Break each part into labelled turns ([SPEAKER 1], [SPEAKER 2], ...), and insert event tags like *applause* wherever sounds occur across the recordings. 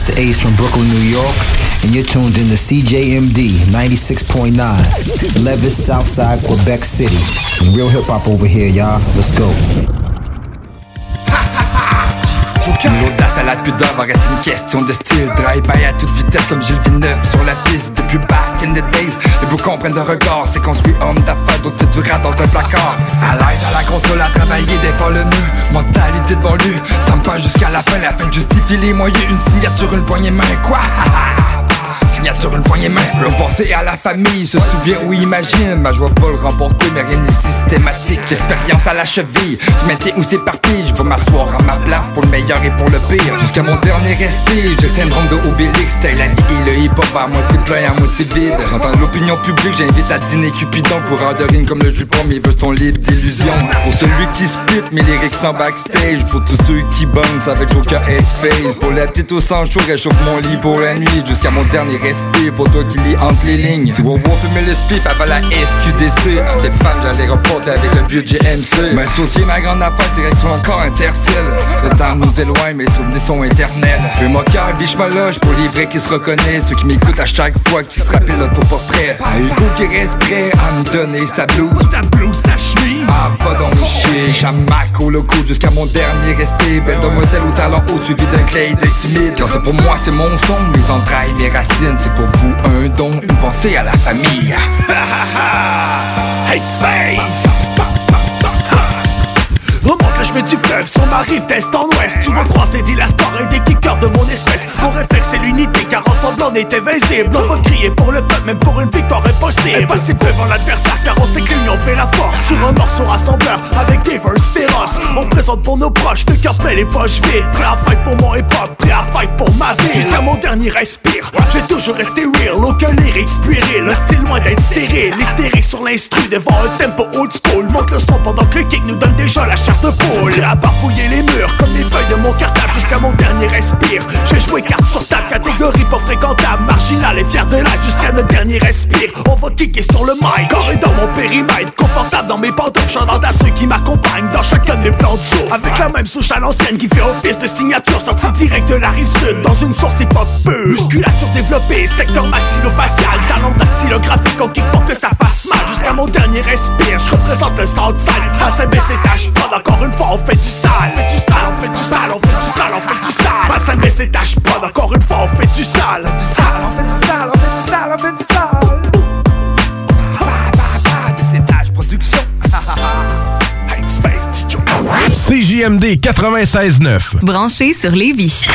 [SPEAKER 1] Master Ace from Brooklyn, New York, and you're tuned in to CJMD 96.9, Levis, Southside, Quebec City. Real hip hop over here, y'all. Let's go.
[SPEAKER 2] L'audace à la pudeur va rester une question de style. Drive-by à toute vitesse comme Gilles Villeneuve sur la piste. Depuis back in the days, les bouts comprennent de regard. C'est construit homme d'affaires, d'autres fait du rat dans un placard. À l'aise à la console à travailler, fois le nœud Mentalité de banlieue, ça me jusqu'à la fin. La fin justifie les moyens, une signature, une poignée main Quoi? *laughs* sur une poignée main Le penser à la famille, se souvient ou imagine. Ma joie pas le remporter mais rien n'est systématique. Expérience à la cheville, je maintiens où s'éparpille. Je vais m'asseoir à ma place pour le meilleur et pour le pire. Jusqu'à mon dernier respire, j'ai syndrome de Obélix. T'as la vie et le hip-hop à moitié plein à moitié vide. J'entends l'opinion publique, j'invite à dîner Cupidon. Coureur de rime comme le jupon, mes vœux sont libres d'illusions Pour celui qui spit, mes lyrics sont backstage. Pour tous ceux qui bounce avec Joker et face Pour la petite au sang chaud, réchauffe mon lit pour la nuit. Jusqu'à mon dernier respire pour toi qui lis entre les lignes. Tu vois, fumer le spiff avant la SQDC. Ces femmes, j'allais reporter avec le vieux GMC. M'associer ma grande affaire, direction encore intercelle. Le temps nous éloigne, mais les souvenirs sont éternels. Je mon cœur, biche ma loge pour les vrais qui se reconnaissent. Ceux qui m'écoutent à chaque fois, qui se rappellent l'autoportrait. Hugo qui reste prêt à me donner sa blouse.
[SPEAKER 3] Ta blouse, ta chemise.
[SPEAKER 2] Ah, pas dans le chier. J'amac au loco jusqu'à mon dernier respect. Belle demoiselle au talent haut, suivi d'un clé de timide. Car c'est pour moi, c'est mon son, mes entrailles, mes racines. C'est pour vous un don, une pensée à la famille. *laughs*
[SPEAKER 3] Hate Space! Remonte le chemin du fleuve sur ma rive d'est en ouest. Tu vas croiser des lastors et des kickers de mon espèce. Mon réflexe c'est l'unité car ensemble on est invincible On va crier pour le peuple même pour une victoire impossible. Impossible devant l'adversaire car on sait que l'union fait la force. Sur un morceau rassembleur avec des verses féroces. On présente pour nos proches le cœur plein les poches vides. Prêt à fight pour mon hip-hop, prêt à fight pour ma vie Jusqu'à mon dernier respire, j'ai toujours resté real. Aucun lyric spirituel, le style loin d'être stérile. L'hystérique sur l'instru devant un tempo old school. Monte le son pendant que le kick nous donne déjà la de poule à barbouiller les murs comme les feuilles de mon cartable jusqu'à mon dernier respire. J'ai joué carte sur table, catégorie pas fréquentable. Marginal et fier de l'âge jusqu'à notre dernier respire. On va kicker sur le mic, corps dans mon périmètre Confortable dans mes pantoufles, chantant à ceux qui m'accompagnent Dans chacun de mes plans de saut Avec la même souche à l'ancienne qui fait office de signature Sortie direct de la rive sud. Dans une source hip-hop Musculature développée, secteur maxillofacial. Talent dactylographique, on kick pour que ça fasse mal. Jusqu'à mon dernier respire, je représente le Southside À sa baisse tâche, pas encore une fois on fait du sale On fait du sale, on fait du sale, on fait du sale, on fait du sale Ma scène baisse tâche, pas encore une fois on fait du sale On fait du sale, on fait du sale, on fait du sale Production
[SPEAKER 4] CJMD 96.9
[SPEAKER 5] Branché sur Lévis.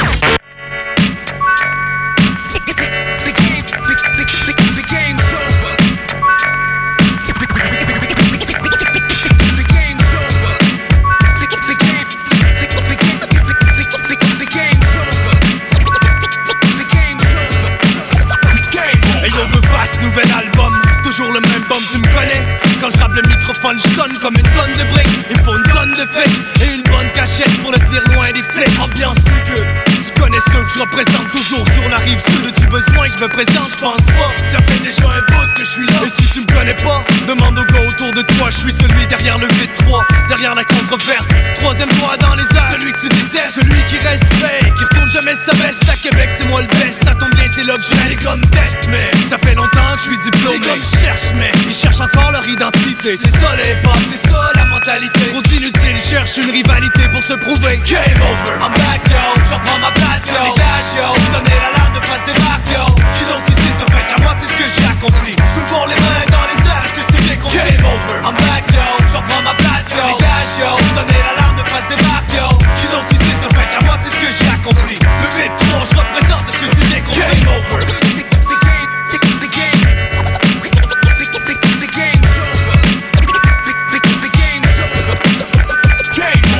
[SPEAKER 3] Comme une tonne de briques. Il faut une tonne de fric et une bonne cachette pour le tenir loin des flics. Ambiance lugubre, tu connais ceux que je représente toujours sur la rive sud Que je me présente, je pense. Pas Ça fait déjà un bout que je suis là. Et si tu me connais pas, demande au gars autour de toi. Je suis celui derrière le V3, derrière la controverse. Troisième voix dans les airs, celui que tu détestes. Celui qui reste vrai, qui retourne jamais sa veste. À Québec c'est moi le best, ça tombe bien c'est là que j'ai Les test mais ça fait longtemps que je suis diplômé. Les gommes cherchent mais ils cherchent encore leur identité. C'est ça les pas, c'est ça la mentalité. Trop inutile, cherche une rivalité pour se prouver. Game over, I'm back yo, j'en prends ma place yo. Dégage yo, donnez l'alarme de face des marques yo Qui donc ici de fait la moitié de ce que j'ai accompli. Je veux voir les mains dans les airs, est-ce que c'est bien compris? Game over, I'm back yo, j'en prends ma place yo. Dégage yo, donnez l'alarme de face des marques yo. Qui donc ici de fait la moitié de ce que j'ai accompli. Le métro, je représente, est-ce que c'est bien compris? Game over.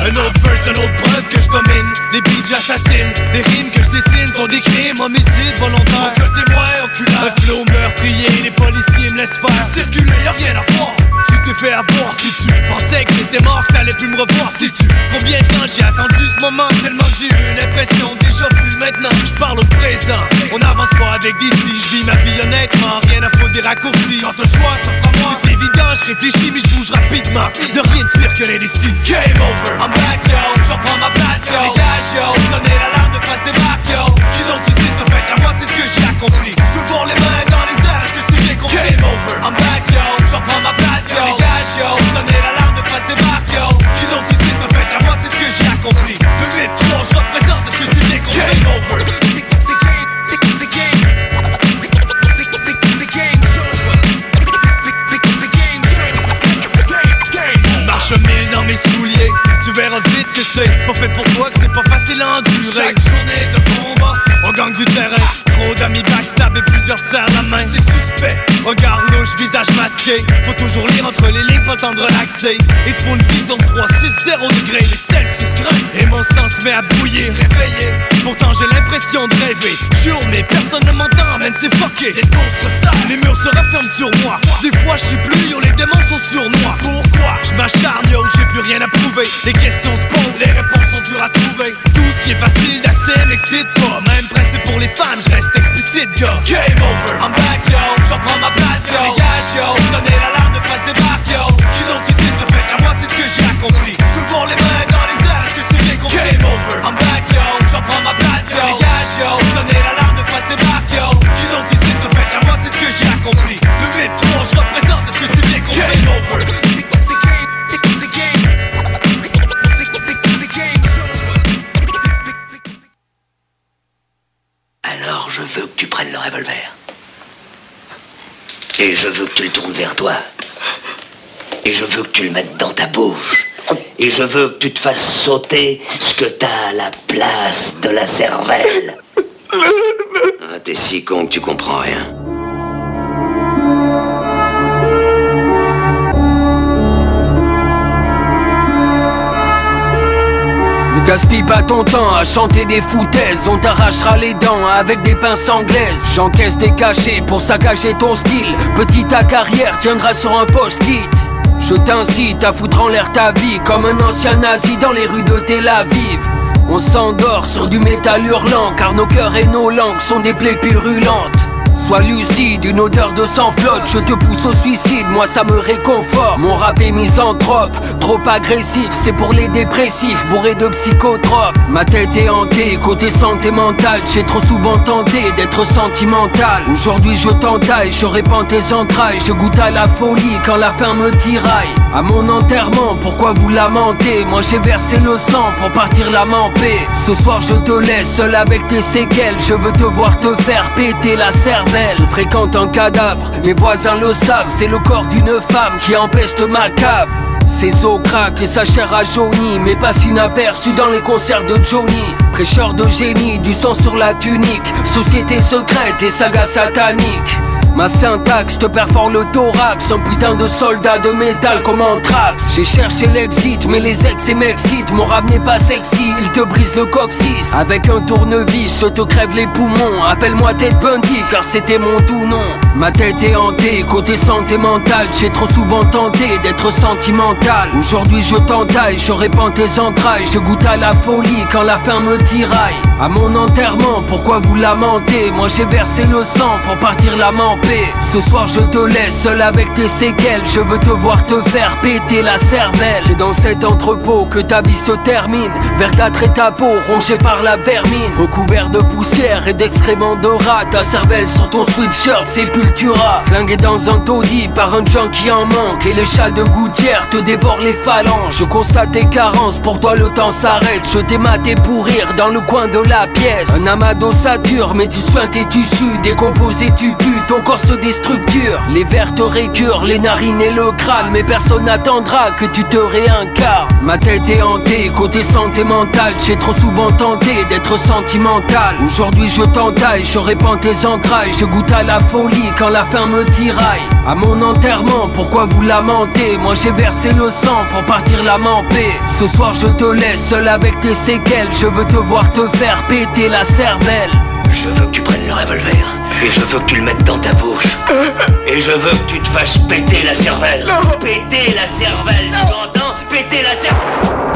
[SPEAKER 3] Un autre preuve que je domine Les beats j'assassine Les rimes que je dessine sont des crimes Homicides volontaires. Que témoin oculaire. Un flow meurtrier Les policiers me laissent faire. Circuler y'a rien à voir. Tu te fais avoir si tu pensais que j'étais mort T'allais plus me revoir si tu. Combien de temps j'ai attendu ce moment Tellement j'ai eu une impression déjà vue Maintenant je parle au présent. On avance pas avec d'ici Je vis ma vie honnêtement. Rien à foutre des raccourcis. Quand un choix s'offre à moi C'est évident je réfléchis mais je bouge rapidement. Y'a rien de pire que les déçus Game over. I'm back yo, j'en prends ma place yo. Dégage yo, donnez l'alarme de face des marques yo. Qui donc tu sais de fait la moitié de ce que j'ai accompli. Je voir les mains dans les airs, est-ce que c'est bien compris Game over. I'm back yo, j'en prends ma place yo. Dégage yo, donnez l'alarme de face des marques yo. Qui donc tu sais de fait la moitié de ce que j'ai accompli. Le 8-3 je représente, est-ce que c'est bien compris Game over c'est pas fait pour toi Que c'est pas facile à endurer. Chaque journée de combat On gagne du terrain Trop d'amis backstab et plusieurs tiers la main. C'est suspect. Regard louche, visage masqué. Faut toujours lire entre les lignes, pas le relaxer Et te une vision de 3, 6, 0 degrés Les Celsius grimpent et mon sang se met à bouillir. Réveillé, pourtant j'ai l'impression de rêver. Jure mais personne ne m'entend, man c'est fucké. Les tours se les murs se referment sur moi. Des fois je sais plus, yo les démons sont sournois Pourquoi Je m'acharne, yo j'ai plus rien à prouver. Les questions se posent, les réponses sont dures à trouver. Tout ce qui est facile d'accès m'excite pas Même pressé pour les fans, je reste explicite gars Game over, I'm back yo, j'en prends ma place yo. Dégage yo, donnez l'alarme de face des barques yo. Qui donc tu sais de fait la moitié de ce que j'ai accompli. Je voir les mains dans les airs, est-ce que c'est bien compris Game over, I'm back yo, j'en prends ma place yo. Dégage yo, donnez l'alarme de face des barques yo. Qui donc tu sais de fait la moitié de ce que j'ai accompli. Le 8-3 je représente, est-ce que c'est bien compris Game over
[SPEAKER 5] Alors je veux que tu prennes le revolver. Et je veux que tu le tournes vers toi. Et je veux que tu le mettes dans ta bouche. Et je veux que tu te fasses sauter ce que t'as à la place de la cervelle. Ah, T'es si con que tu comprends rien.
[SPEAKER 6] Gaspille pas ton temps à chanter des foutaises. On t'arrachera les dents avec des pinces anglaises. J'encaisse des cachets pour saccager ton style. Petite ta carrière tiendra sur un post-it. Je t'incite à foutre en l'air ta vie Comme un ancien nazi dans les rues de Tel Aviv. On s'endort sur du métal hurlant Car nos cœurs et nos langues sont des plaies purulentes Sois lucide, une odeur de sang flotte. Je te pousse au suicide, moi ça me réconforte. Mon rap est misanthrope, trop agressif C'est pour les dépressifs, bourré de psychotropes. Ma tête est hantée, côté santé mentale. J'ai trop souvent tenté d'être sentimental. Aujourd'hui je t'entaille, je répands tes entrailles. Je goûte à la folie quand la faim me tiraille. À mon enterrement, pourquoi vous lamentez? Moi j'ai versé le sang pour partir la paix Ce soir je te laisse seul avec tes séquelles. Je veux te voir te faire péter la cervelle je fréquente un cadavre, mes voisins le savent C'est le corps d'une femme qui empeste ma cave. Ses os craquent et sa chair a jauni Mais passe inaperçu dans les concerts de Johnny. Prêcheur de génie, du sang sur la tunique Société secrète et saga satanique Ma syntaxe te perfore le thorax Un putain de soldat de métal comme Anthrax J'ai cherché l'exit mais les ex et m'excitent Mon rap n'est pas sexy, il te brise le coccyx. Avec un tournevis je te crève les poumons Appelle-moi Ted Bundy car c'était mon doux nom Ma tête est hantée, côté santé mentale. J'ai trop souvent tenté d'être sentimental. Aujourd'hui je t'entaille, je répands tes entrailles. Je goûte à la folie quand la faim me tiraille. À mon enterrement, pourquoi vous lamentez? Moi j'ai versé le sang pour partir la paix Ce soir je te laisse seul avec tes séquelles. Je veux te voir te faire péter la cervelle. C'est dans cet entrepôt que ta vie se termine. Verdâtre et ta peau rongée par la vermine. Recouvert de poussière et d'excréments de rat Ta cervelle sur ton sweatshirt sépultura Flingué dans un taudis par un junk qui en manque. Et les chats de gouttière te dévorent les phalanges. Je constate tes carences, pour toi le temps s'arrête. Je t'ai maté pourrir dans le coin de la pièce. Un amas d'ossature mais tu soins tes tissus Décomposé tu pues, ton corps se déstructure. Les vers te récurent, les narines et le crâne. Mais personne n'attendra que tu te réincarnes. Ma tête est hantée, côté santé mentale. J'ai trop souvent tenté d'être sentimental. Aujourd'hui je t'entaille, je répands tes entrailles. Je goûte à la folie quand la faim me tiraille À mon enterrement, pourquoi vous lamentez? Moi j'ai versé le sang pour partir la paix Ce soir je te laisse seul avec tes séquelles Je veux te voir te faire péter la cervelle
[SPEAKER 5] Je veux que tu prennes le revolver. Et je veux que tu le mettes dans ta bouche. *laughs* Et je veux que tu te fasses péter la cervelle. Péter la cervelle, tu entends Péter la cervelle.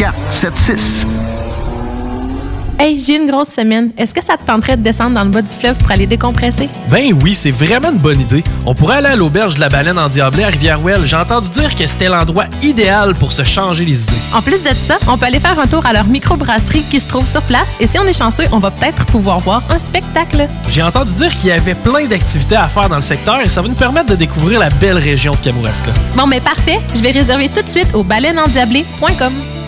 [SPEAKER 7] 681 4476.
[SPEAKER 8] Hey, j'ai une grosse semaine. Est-ce que ça te tenterait de descendre dans le bas du fleuve pour aller décompresser?
[SPEAKER 9] Ben oui, c'est vraiment une bonne idée. On pourrait aller à l'auberge de la baleine en Diablé à Rivière-Ouelle. J'ai entendu dire que c'était l'endroit idéal pour se changer les idées.
[SPEAKER 8] En plus de ça, on peut aller faire un tour à leur microbrasserie qui se trouve sur place et si on est chanceux, on va peut-être pouvoir voir un spectacle.
[SPEAKER 9] J'ai entendu dire qu'il y avait plein d'activités à faire dans le secteur et ça va nous permettre de découvrir la belle région de Kamouraska.
[SPEAKER 8] Bon, mais parfait. Je vais réserver tout de suite au baleineendiablé.com.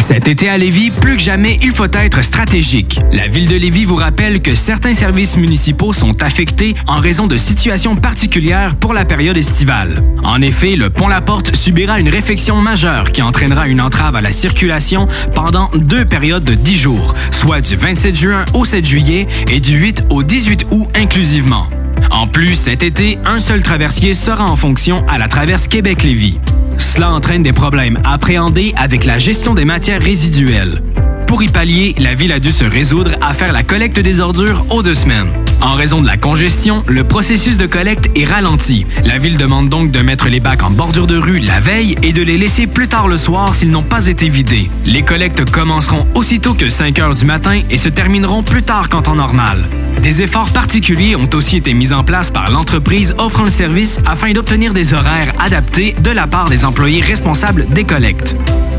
[SPEAKER 10] Cet été à Lévis, plus que jamais, il faut être stratégique. La ville de Lévis vous rappelle que certains services municipaux sont affectés en raison de situations particulières pour la période estivale. En effet, le pont La Porte subira une réfection majeure qui entraînera une entrave à la circulation pendant deux périodes de 10 jours, soit du 27 juin au 7 juillet et du 8 au 18 août inclusivement. En plus, cet été, un seul traversier sera en fonction à la traverse Québec-Lévis. Cela entraîne des problèmes appréhendés avec la gestion des matières résiduelles. Pour y pallier, la ville a dû se résoudre à faire la collecte des ordures aux deux semaines. En raison de la congestion, le processus de collecte est ralenti. La ville demande donc de mettre les bacs en bordure de rue la veille et de les laisser plus tard le soir s'ils n'ont pas été vidés. Les collectes commenceront aussitôt que 5 heures du matin et se termineront plus tard qu'en temps normal. Des efforts particuliers ont aussi été mis en place par l'entreprise offrant le service afin d'obtenir des horaires adaptés de la part des employés responsables des collectes.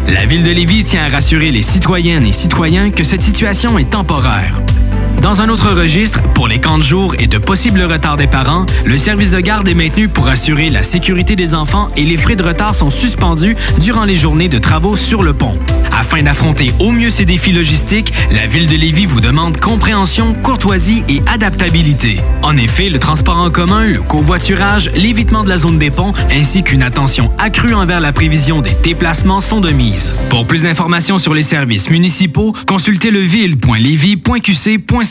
[SPEAKER 10] La ville de Lévis tient à rassurer les citoyennes et citoyens que cette situation est temporaire. Dans un autre registre, pour les camps de jour et de possibles retards des parents, le service de garde est maintenu pour assurer la sécurité des enfants et les frais de retard sont suspendus durant les journées de travaux sur le pont. Afin d'affronter au mieux ces défis logistiques, la ville de Lévis vous demande compréhension, courtoisie et adaptabilité. En effet, le transport en commun, le covoiturage, l'évitement de la zone des ponts ainsi qu'une attention accrue envers la prévision des déplacements sont de mise. Pour plus d'informations sur les services municipaux, consultez leville.lévis.qc.ca.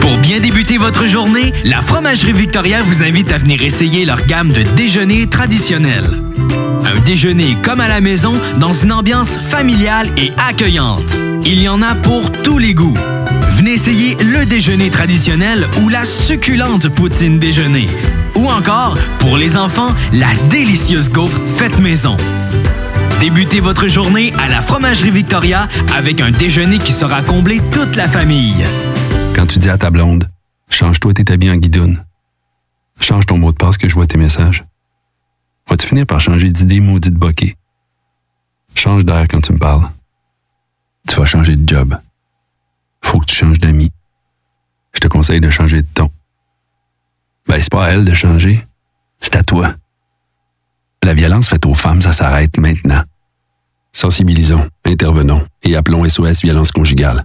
[SPEAKER 10] Pour bien débuter votre journée, la Fromagerie Victoria vous invite à venir essayer leur gamme de déjeuners traditionnels. Un déjeuner comme à la maison dans une ambiance familiale et accueillante. Il y en a pour tous les goûts. Venez essayer le déjeuner traditionnel ou la succulente poutine déjeuner. Ou encore, pour les enfants, la délicieuse gaufre faite maison. Débutez votre journée à la Fromagerie Victoria avec un déjeuner qui sera comblé toute la famille.
[SPEAKER 11] Quand tu dis à ta blonde, change-toi tes habits en guidoune. Change ton mot de passe que je vois tes messages. Vas-tu finir par changer d'idée maudite bokeh? Change d'air quand tu me parles. Tu vas changer de job. Faut que tu changes d'amis. Je te conseille de changer de ton. Ben, c'est pas à elle de changer. C'est à toi. La violence faite aux femmes, ça s'arrête maintenant. Sensibilisons, intervenons et appelons SOS Violence Conjugale.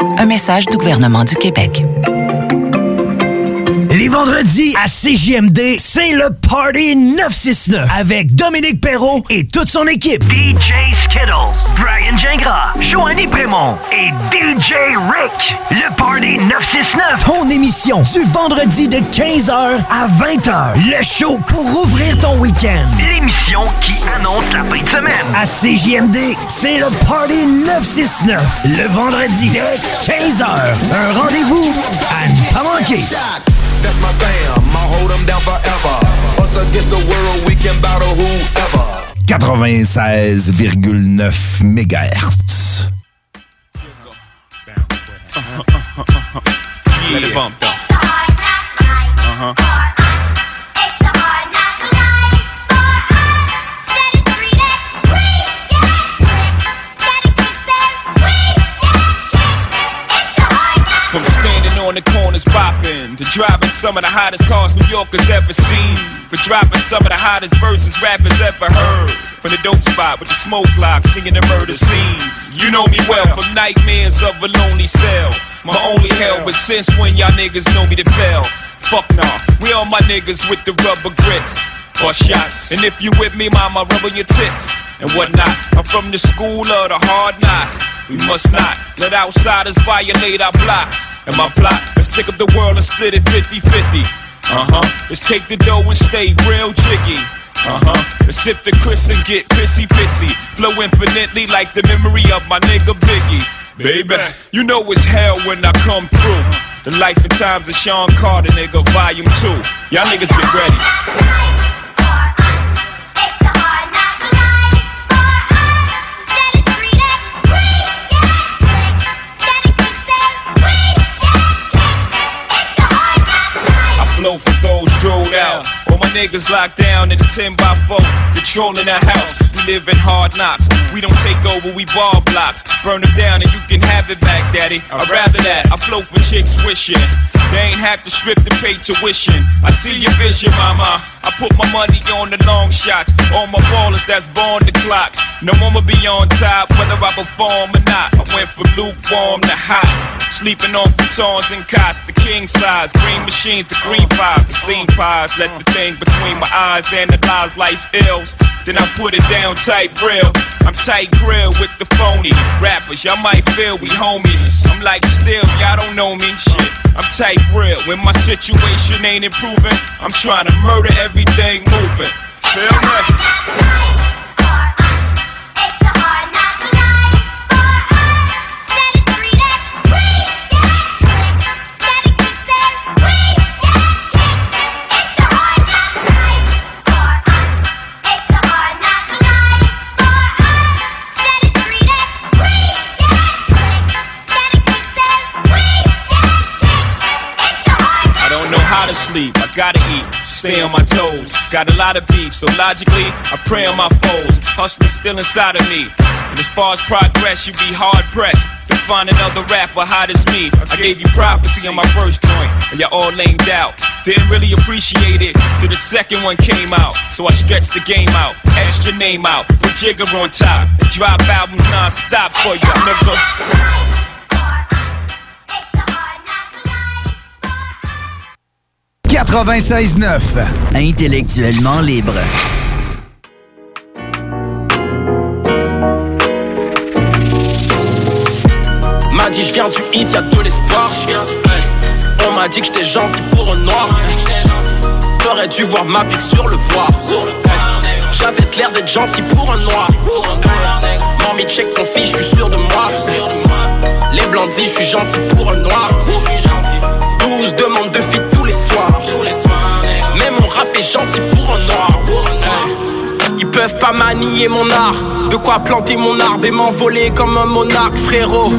[SPEAKER 12] Un message du gouvernement du Québec.
[SPEAKER 13] Les vendredis à CJMD, c'est le Party 969 avec Dominique Perrault et toute son équipe.
[SPEAKER 14] DJ Skittles, Brian Gingras, Joanny Prémont et DJ Rick. Le Party 969.
[SPEAKER 13] Ton émission du vendredi de 15h à 20h. Le show pour ouvrir ton week-end.
[SPEAKER 14] L'émission qui annonce la fin de semaine.
[SPEAKER 13] À CJMD, c'est le Party 969. Le vendredi de 15h. Un rendez-vous à ne pas manquer.
[SPEAKER 15] That's my fam, I'll hold them down forever. Us against the world, we can battle whoever.
[SPEAKER 16] 96,9 MHz.
[SPEAKER 17] Let it bump though. Uh-huh. From corners bopping to driving some of the hottest cars New Yorkers ever seen. For dropping some of the hottest verses rappers ever heard. From the dope spot with the smoke block, thinking the murder scene. You know me well from nightmares of a lonely cell. My only hell was since when y'all niggas know me to fail. Fuck nah, we all my niggas with the rubber grips or shots. And if you with me, mama, rub on your tits and whatnot. I'm from the school of the hard knocks. We must not let outsiders violate our blocks. And my plot is stick up the world and split it 50 50. Uh huh. Let's take the dough and stay real jiggy. Uh huh. Let's sip the Chris and get pissy pissy. Flow infinitely like the memory of my nigga Biggie. Baby, you know it's hell when I come through. The life and times of Sean Carter, nigga, volume 2. Y'all niggas get ready. Drilled out. All my niggas locked down in the 10 by 4, controlling the house. We live in hard knocks. We don't take over, we ball blocks. Burn them down and you can have it back, daddy. I'd rather that. I flow for chicks wishing. They ain't have to strip to pay tuition. I see your vision, mama. I put my money on the long shots. All my ballers that's born the clock. No one will be on top, whether I perform or not. I went from lukewarm to hot. Sleeping on futons and cots, the king size. Green machines, the green pies, the scene pies. Let the thing between my eyes analyze life ills. Then I put it down tight real. I'm tight grill with the phony rappers. Y'all might feel we homies. I'm like still, y'all don't know me. Shit, I'm tight real. When my situation ain't improving, I'm trying to murder everything moving. Feel me? I don't know how to sleep, I gotta eat, stay on my toes. Got a lot of beef, so logically, I pray on my foes. Hustler's still inside of me. And as far as progress, you be hard pressed to find another rapper hot as me. I gave you prophecy on my first joint, and y'all all lamed out. Didn't really appreciate it till the second one came out. So I stretched the game out, your name out, put Jigger on top, and drop albums non-stop for you, nigga.
[SPEAKER 13] 96.9. Intellectuellement libre.
[SPEAKER 18] M'a dit je viens du East, y'a de l'espoir. On m'a dit que j'étais gentil pour un noir. T'aurais dû voir ma pique sur le foire. J'avais l'air d'être gentil pour un noir. Mamie check ton fils, je suis sûr de moi. Les blancs disent je suis gentil pour un noir. 12 demandes Mais mon rap est gentil pour un noir. Peuvent pas manier mon art. De quoi planter mon arbre et m'envoler comme un monarque, frérot.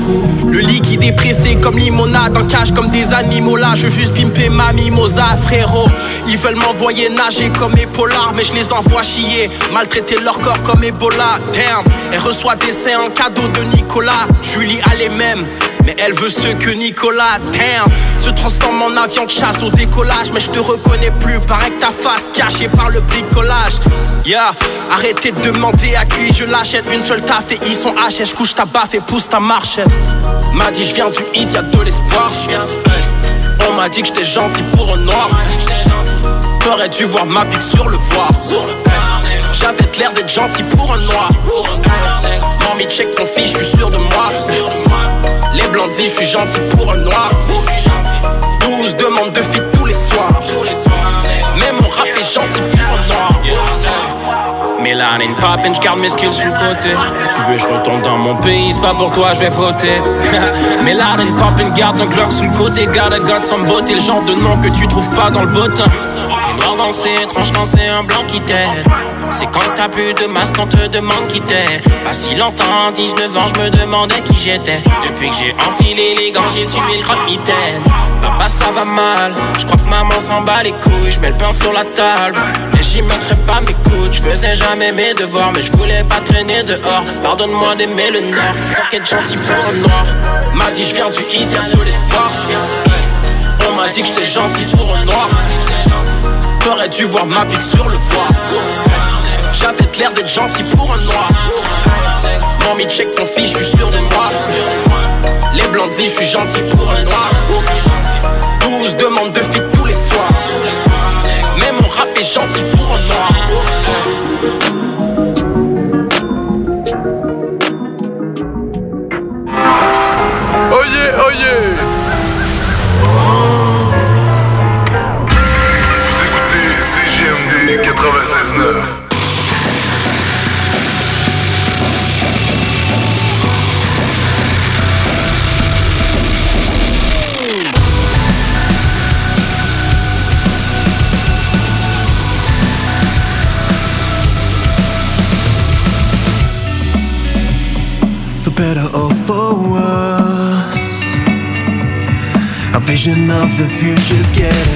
[SPEAKER 18] Le liquide est pressé comme limonade, en cage comme des animaux là. Je veux juste pimper ma mimosa, frérot. Ils veulent m'envoyer nager comme épolard, mais je les envoie chier. Maltraiter leur corps comme Ebola. Damn, elle reçoit des seins en cadeau de Nicolas. Julie a les mêmes. Mais elle veut ce que Nicolas, damn, se transforme en avion de chasse au décollage. Mais je te reconnais plus, paraît que ta face cachée par le bricolage. Yeah, arrêtez de demander à qui je l'achète. Une seule taf et ils sont HS. Couche ta baffe et pousse ta marchette. M'a dit, je viens du East, y'a de l'espoir. On m'a dit que j'étais gentil pour un noir. T'aurais dû voir ma pique sur le voir. J'avais l'air d'être gentil pour un noir. Mamie, check ton fils, je suis sûr de moi. Les blancs disent je suis gentil pour un noir. 12 demandes de filles tous les soirs. Mais mon rap est gentil pour un noir. Mélanine poppin', j'garde mes skills sur le côté. Tu veux, je retourne dans mon pays, c'est pas pour toi, je vais voter. *laughs* Mélanine poppin', garde un Glock sur le côté. Garde a got some beauté, le genre de nom que tu trouves pas dans le bottin. C'est quand c'est un blanc qui t'aide. C'est quand t'as plus de masse qu'on te demande qui t'es. Pas si longtemps, 19 ans, je me demandais qui j'étais. Depuis que j'ai enfilé les gants, j'ai tué le croque-mitaine. Papa, ça va mal. Je crois que maman s'en bat les couilles. Je mets le pain sur la table. Mais j'y mettrai pas mes coudes. Je faisais jamais mes devoirs, mais je voulais pas traîner dehors. Pardonne-moi d'aimer le nord. Fuck être gentil pour un noir. M'a dit, je viens du East, y'a de l'espoir. On m'a dit que j'étais gentil pour un noir. T'aurais dû voir ma pique sur le foie. J'avais l'air d'être gentil pour un noir. Mamie, check ton fils, je suis sûr de moi. Les blancs disent je suis gentil pour un noir. 12 demandes de filles tous les soirs. Mais mon rap est gentil pour un noir.
[SPEAKER 19] The future's getting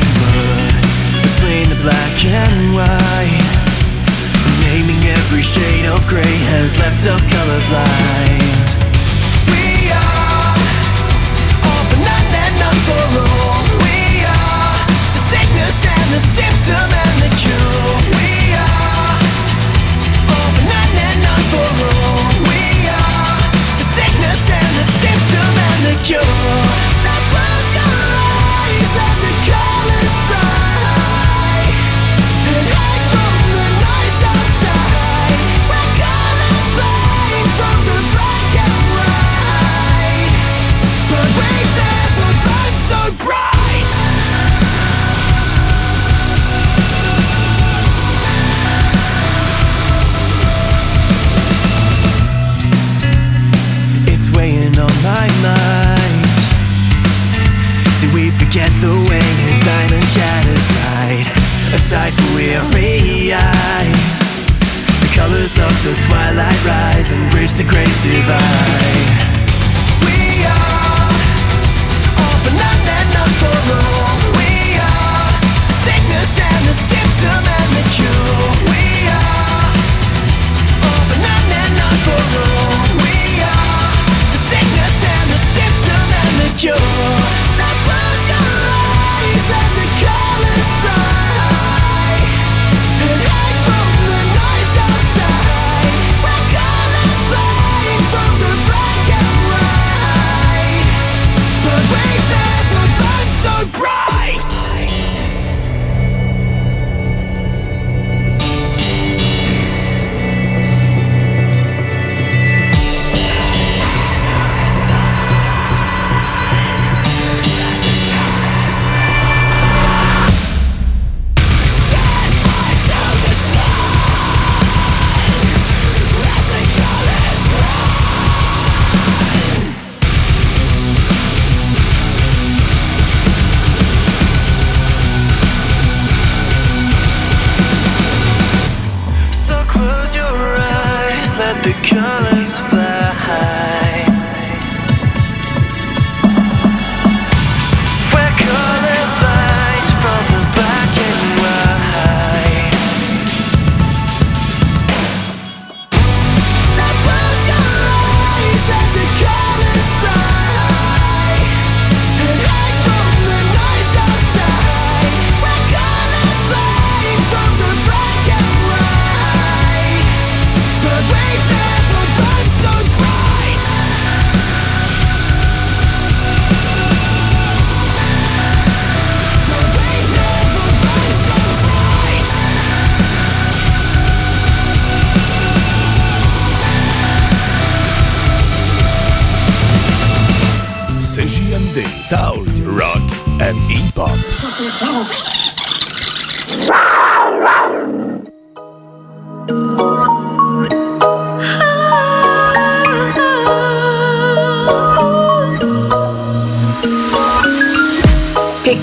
[SPEAKER 20] Pick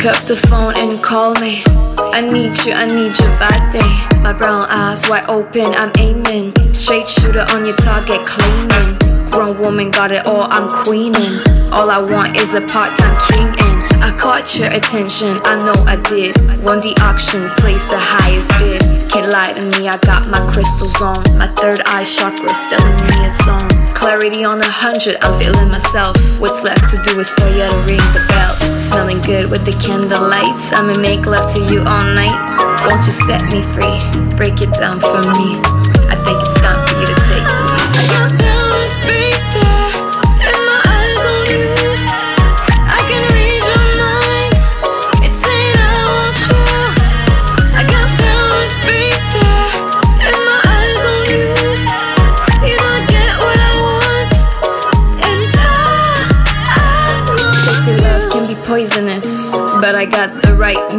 [SPEAKER 20] up the phone and call me. I need you, I need your body. My brown eyes wide open, I'm aiming. Straight shooter on your target, claiming. Grown woman got it all, I'm queening. All I want is a part time king, and I caught your attention, I know I did. Won the auction, placed the highest bid. Can't lie to me, I got my crystals on. My third eye chakra telling me it's on. Clarity on a hundred, I'm feeling myself. What's left to do is for you to ring the bell. Smelling good with the candle lights. I'ma make love to you all night. Won't you set me free? Break it down for me.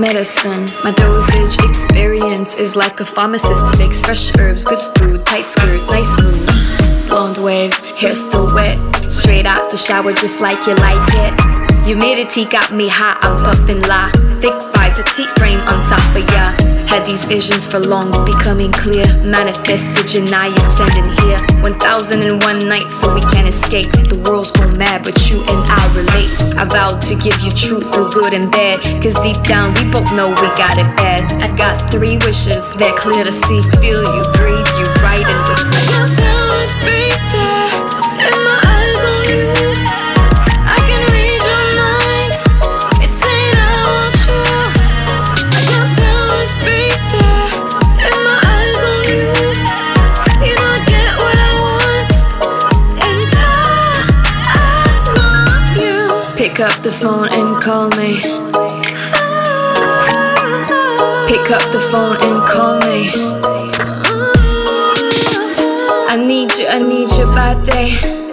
[SPEAKER 20] Medicine. My dosage experience is like a pharmacist fix fresh herbs, good food, tight skirt, nice mood. Blonde waves, hair still wet. Straight out the shower, just like you like it. Humidity got me hot, I'm puffin' la. Thick vibes, a T frame on top of ya. Had these visions for long, becoming clear. Manifested you're standing here. 1001 nights, so we can't escape. The world's gone mad, but you and I relate. I vowed to give you truth through good and bad. Cause deep down, we both know we got it bad. I got three wishes, they're clear to see. Feel you, breathe you, right in with me. Phone and call me. Pick up the phone and call me. I need you, I need your body. Pick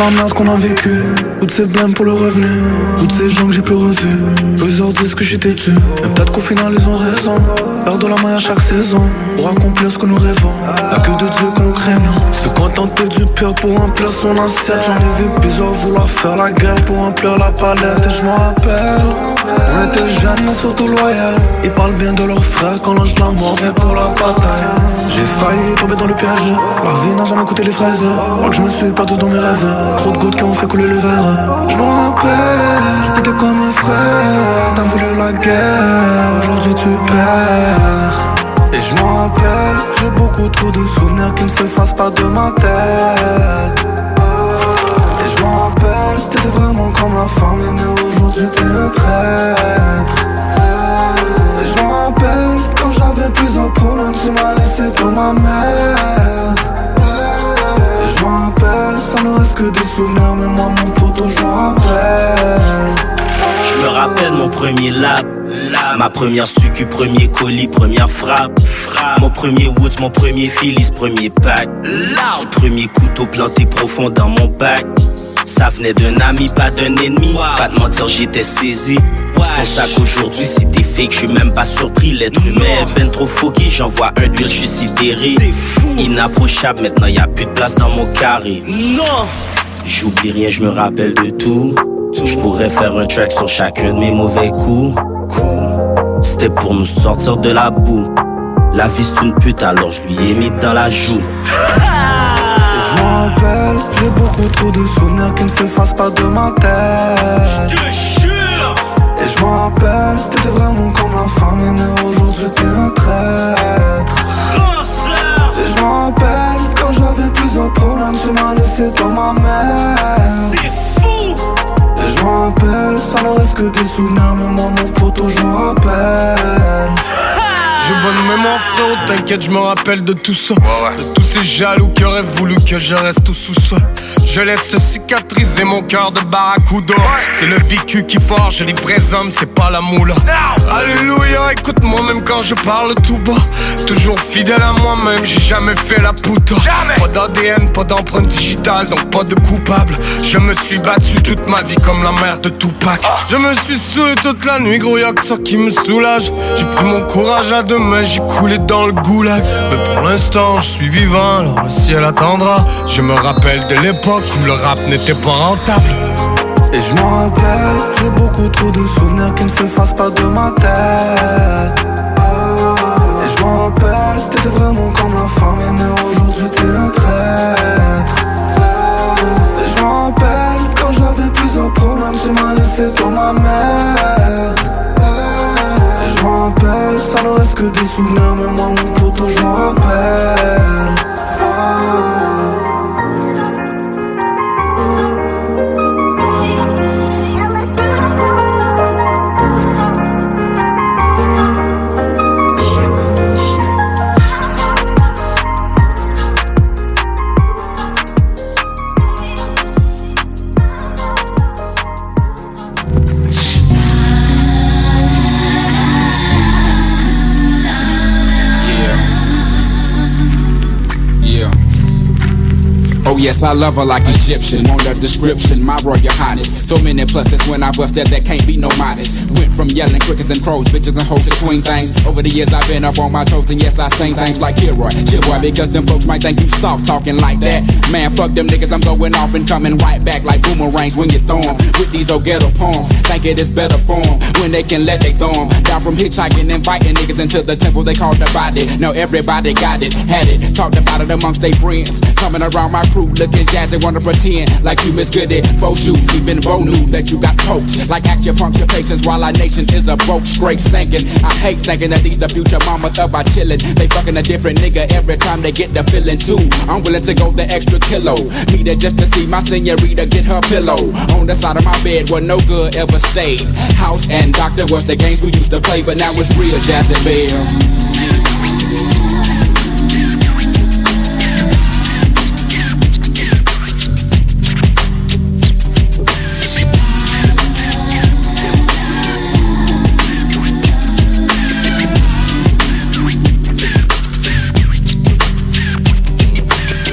[SPEAKER 21] la merde qu'on a vécue, toutes ces blêmes pour le revenu, toutes ces gens que j'ai plus revus. Eux leur disent que j'étais dessus, et peut-être qu'au final ils ont raison. Perdre la main à chaque saison, pour accomplir ce que nous rêvons. Y'a que de Dieu que nous craignons. Se contenter du pire pour remplir son assiette. J'en ai vu plusieurs vouloir faire la guerre pour remplir la palette. Et je m'en rappelle, on était jeunes mais surtout loyaux. Ils parlent bien de leurs frères quand l'ange de la mort vient pour la bataille. J'ai failli tomber dans le piège, la vie n'a jamais coûté les fraises. Moi que je me suis perdu dans mes rêves, trop de gouttes qui ont fait couler le verre. Je m'en rappelle, t'étais comme un frère, t'as voulu la guerre, aujourd'hui tu perds. Et je m'en rappelle, j'ai beaucoup trop de souvenirs qui ne s'effacent pas de ma tête. Rappelle, t'étais vraiment comme la femme aimée, aujourd'hui t'es un traître. Et je m'en rappelle, quand j'avais plusieurs problèmes, tu m'as laissé pour ma mère. Et je m'en rappelle, ça ne reste que des souvenirs, mais moi mon poteau, je m'en rappelle.
[SPEAKER 22] Je me rappelle mon premier lap.
[SPEAKER 23] Ma première succu, premier colis, première frappe. Mon premier woods, mon premier Phyllis, premier pack. Du premier couteau planté profond dans mon bac. Ça venait d'un ami, pas d'un ennemi. Pas de mentir, j'étais saisi. C'est pour ça qu'aujourd'hui, si t'es fake, je suis même pas surpris. L'être humain est ben trop foqué, j'envoie un d'huile, je suis sidéré. Inapprochable, maintenant y a plus de place dans mon carré. Non! J'oublie rien, je me rappelle de tout. Je pourrais faire un track sur chacun de mes mauvais coups. C'était pour nous sortir de la boue. La vie c'est une pute, alors je lui ai mis dans la joue.
[SPEAKER 21] Je m'en rappelle, j'ai beaucoup trop de souvenirs qui ne s'effacent pas de ma tête. Et je m'en rappelle, t'étais vraiment comme la femme mais aujourd'hui t'es un traître. Et je m'en rappelle, quand j'avais plusieurs problèmes, tu m'as laissé dans ma mère. Je m'en rappelle, ça ne reste que des souvenirs, mais moi mon poteau je m'en rappelle.
[SPEAKER 22] J'ai bonne mémoire frérot, t'inquiète, je me rappelle de tout ça. De ces jaloux qui auraient voulu que je reste au sous-sol Je laisse cicatriser mon cœur de barracuda C'est le vécu qui forge les vrais hommes, c'est pas la moula. Alléluia, écoute-moi même quand je parle tout bas. Toujours fidèle à moi-même, j'ai jamais fait la puta Pas d'ADN, pas d'empreinte digitale, donc pas de coupable. Je me suis battu toute ma vie comme la mère de Tupac. Je me suis saoulé toute la nuit, gros y'a que ça qui me soulage. J'ai pris mon courage à deux mains, j'ai coulé dans le goulag. Mais pour l'instant, je suis vivant, alors le ciel attendra Je me rappelle de l'époque où le rap n'était pas rentable
[SPEAKER 21] Et je m'en rappelle, j'ai beaucoup trop de souvenirs qui ne s'effacent pas de ma tête. Et je m'en rappelle, t'étais vraiment comme la femme mais aujourd'hui t'es un traître. Et je m'en rappelle, quand j'avais plusieurs problèmes, tu m'as laissé dans ma merde. Rappelle, ça ne reste que des souvenirs, mais moi mon poteau je m'en rappelle.
[SPEAKER 17] Yeah. Yes, I love her like Egyptian. On a description, my royal highness. So many pluses when I busted that that can't be no modest. Went from yelling crickets and crows, bitches and hoes to queen things. Over the years I've been up on my toes and yes I sing things like Kilroy, chill boy, because them folks might think you soft talking like that. Man, fuck them niggas, I'm going off and coming right back like boomerangs when you throw 'em. With these old ghetto poems, think it is better form when they can let they throw 'em. Down from hitchhiking, inviting niggas into the temple they call the body. Now everybody got it, had it, talked about it amongst their friends. Coming around my crew looking jazzy, wanna pretend like you Miss Goody. Faux shoes, even Bo knew that you got poked. Like acupuncture patients while our nation is a broke, straight sinking. I hate thinking that these the future mamas of our chillin'. They fucking a different nigga every time they get the feeling too. I'm willing to go the extra kilo. Need it just to see my senorita get her pillow. On the side of my bed where no good ever stayed. House and doctor was the games we used to play, but now it's real Jazzy Bell.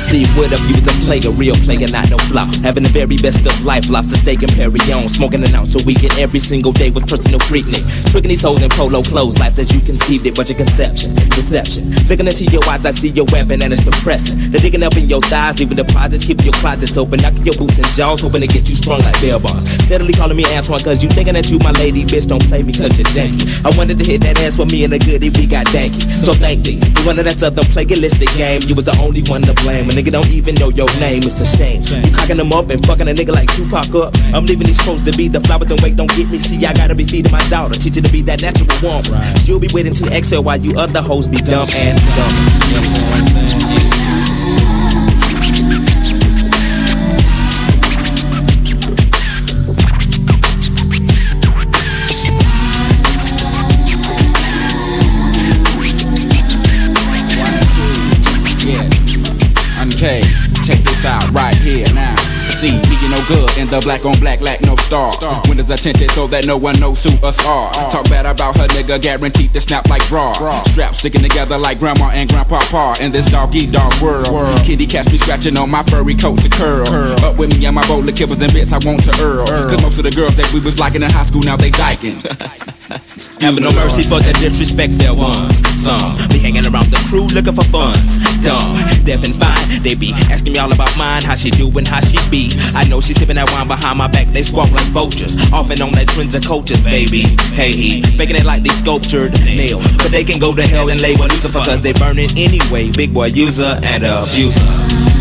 [SPEAKER 23] See, what if you was a player, real player, not no flop? Having the very best of life, lobster steak and Perry on. Smoking an ounce a weekend every single day with personal freaknik. Tricking these hoes in polo clothes, life as you conceived it, but your conception, deception. Looking into your eyes, I see your weapon and it's depressing. They're digging up in your thighs, leaving deposits, keeping your closets open, knocking your boots and jaws, hoping to get you strung like bell bars. Steadily calling me Antoine, cause you thinking that you my lady, bitch, don't play me cause you're janky. I wanted to hit that ass with me and the goodie, we got danky. So thank thee. You wanted that southern plagiaristic game, you was the only one to blame. A nigga don't even know your name, it's a shame. You cocking them up and fucking a nigga like Tupac up. I'm leaving these supposed to be the flowers and wait, don't get me. See, I gotta be feeding my daughter, teach her to be that natural woman. She'll be waiting to exhale while you other hoes be dumb and dumb.
[SPEAKER 24] Good in the black on black lack no star. Windows are tinted so that no one knows who us are. Uh. Talk bad about her nigga, guaranteed to snap like bra. Straps sticking together like grandma and grandpa pa in this doggy dog world. Kitty cats be scratching on my furry coat to curl. Up with me and my bowl of kibbles and bits I want to earl. Cause most of the girls that we was liking in high school now they dyking. *laughs*
[SPEAKER 25] Having no mercy for the disrespect there ones. Some be hanging around the crew looking for funds. Dumb, deaf and fine. They be asking me all about mine, how she do and how she be. I know she sipping that wine behind my back. They squawk like vultures. Off and on that trends of cultures, baby. Hey, he faking it like they sculptured nails. But they can go to hell and label Lucifer cause they burn it anyway. Big boy user and abuser.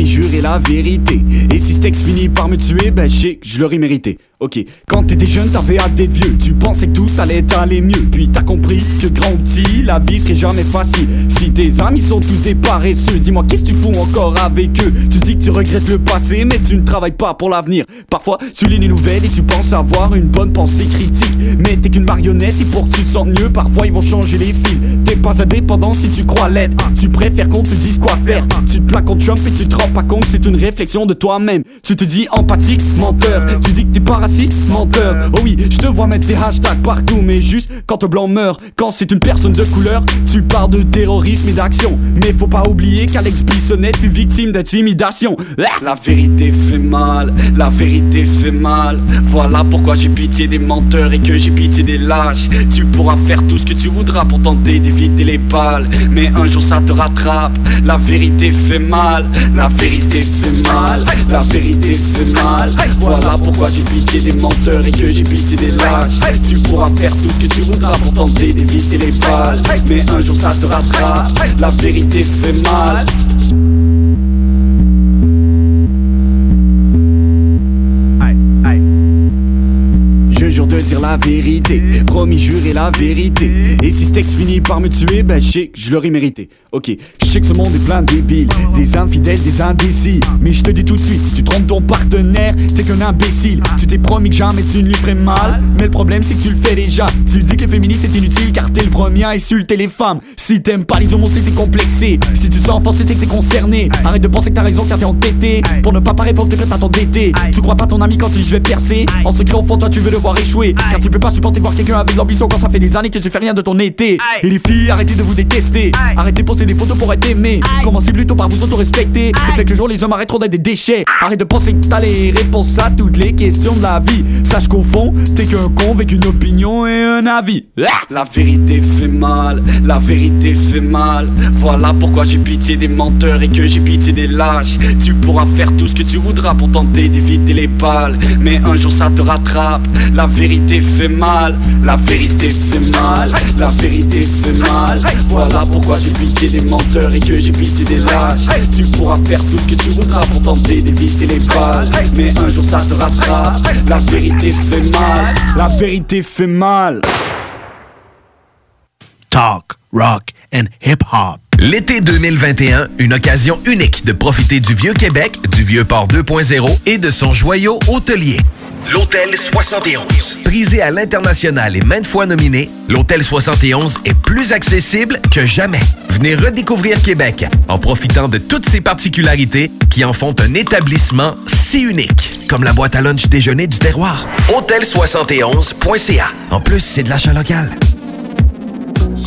[SPEAKER 26] Promis jurer la vérité. Si texte finit par me tuer, ben je sais que je l'aurais mérité. Ok, quand t'étais jeune, t'avais hâte d'être vieux. Tu pensais que tout allait aller mieux. Puis t'as compris que grand petit, la vie serait jamais facile. Si tes amis sont tous des paresseux, dis-moi qu'est-ce que tu fous encore avec eux? Tu dis que tu regrettes le passé, mais tu ne travailles pas pour l'avenir. Parfois, tu lis les nouvelles et tu penses avoir une bonne pensée critique. Mais t'es qu'une marionnette et pour que tu te sentes mieux, parfois ils vont changer les fils. T'es pas indépendant si tu crois l'être. Tu préfères qu'on te dise quoi faire. Tu te plains contre Trump et tu te rends pas compte c'est une réflexion de toi-même. Tu te dis empathique, menteur. Tu dis que t'es pas raciste, menteur. Oh oui, je te vois mettre des hashtags partout, mais juste quand un blanc meurt, quand c'est une personne de couleur, tu parles de terrorisme et d'action. Mais faut pas oublier qu'Alex Bissonnette fut victime d'intimidation. La vérité fait mal, la vérité fait mal. Voilà pourquoi j'ai pitié des menteurs et que j'ai pitié des lâches. Tu pourras faire tout ce que tu voudras pour tenter d'éviter les balles, mais un jour ça te rattrape. La vérité fait mal, la vérité fait mal, la vérité fait mal. Voilà pourquoi j'ai pitié des menteurs et que j'ai pitié des lâches. Tu pourras faire tout ce que tu voudras pour tenter d'éviter les balles, mais un jour ça te rattrape. La vérité fait mal. Vérité, promis jurer la vérité. Et si ce texte finit par me tuer, ben je sais que je l'aurais mérité. Ok, je sais que ce monde est plein de débiles, des infidèles, des indécis. Mais je te dis tout de suite, si tu trompes ton partenaire, t'es qu'un imbécile. Tu t'es promis que jamais tu ne lui ferais mal, mais le problème c'est que tu le fais déjà. Tu dis que les féministes c'est inutile car t'es le premier à insulter les femmes. Si t'aimes pas les homos, c'est t'es complexé. Si tu te sens enfoncé, c'est que t'es concerné. Arrête de penser que t'as raison car t'es entêté. Pour ne pas paraître pour t'es prêt à t'endetter. Tu crois pas ton ami quand il je vais percer. En secret au fond, toi tu veux le voir échouer. Car tu peux pas supporter voir quelqu'un avec l'ambition quand ça fait des années que tu fais rien de ton été. Et les filles, arrêtez de vous détester. Arrêtez de poster des photos pour être aimé. Commencez plutôt par vous auto-respecter. Et quelques jours, les hommes arrêteront d'être des déchets. Arrête de penser que t'as les réponses à toutes les questions de la vie. Sache qu'au fond, t'es qu'un con avec une opinion et un avis. La vérité fait mal, la vérité fait mal. Voilà pourquoi j'ai pitié des menteurs et que j'ai pitié des lâches. Tu pourras faire tout ce que tu voudras pour tenter d'éviter les balles. Mais un jour ça te rattrape. La vérité fait mal, la vérité fait mal, la vérité fait mal. Voilà pourquoi j'ai pitié des menteurs et que j'ai pitié des lâches. Tu pourras faire tout ce que tu voudras pour tenter d'éviter les balles. Mais un jour ça te rattrape. La vérité fait mal, la vérité fait mal.
[SPEAKER 27] Talk, rock and hip-hop.
[SPEAKER 28] L'été 2021, une occasion unique de profiter du Vieux Québec, du Vieux Port 2.0 et de son joyau hôtelier. L'Hôtel 71. Prisé à l'international et maintes fois nominé, l'Hôtel 71 est plus accessible que jamais. Venez redécouvrir Québec en profitant de toutes ses particularités qui en font un établissement si unique, comme la boîte à lunch déjeuner du terroir. Hôtel71.ca. En plus, c'est de l'achat local.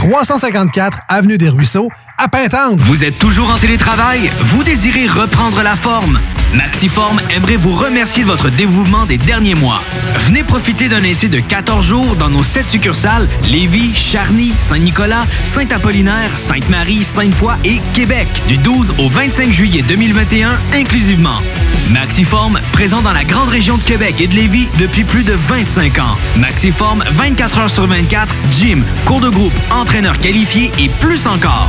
[SPEAKER 29] 354 Avenue des Ruisseaux,
[SPEAKER 10] Vous êtes toujours en télétravail? Vous désirez reprendre la forme? Maxiform aimerait vous remercier de votre dévouement des derniers mois. Venez profiter d'un essai de 14 jours dans nos 7 succursales Lévis, Charny, Saint-Nicolas, Saint-Apollinaire, Sainte-Marie, Sainte-Foy et Québec du 12 au 25 juillet 2021 inclusivement. Maxiform, présent dans la grande région de Québec et de Lévis depuis plus de 25 ans. Maxiform, 24 heures sur 24, gym, cours de groupe, entraîneur qualifié et plus encore.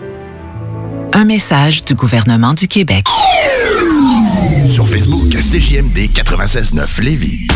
[SPEAKER 12] Un message du gouvernement du Québec.
[SPEAKER 26] Sur Facebook, CJMD 96.9 Lévis.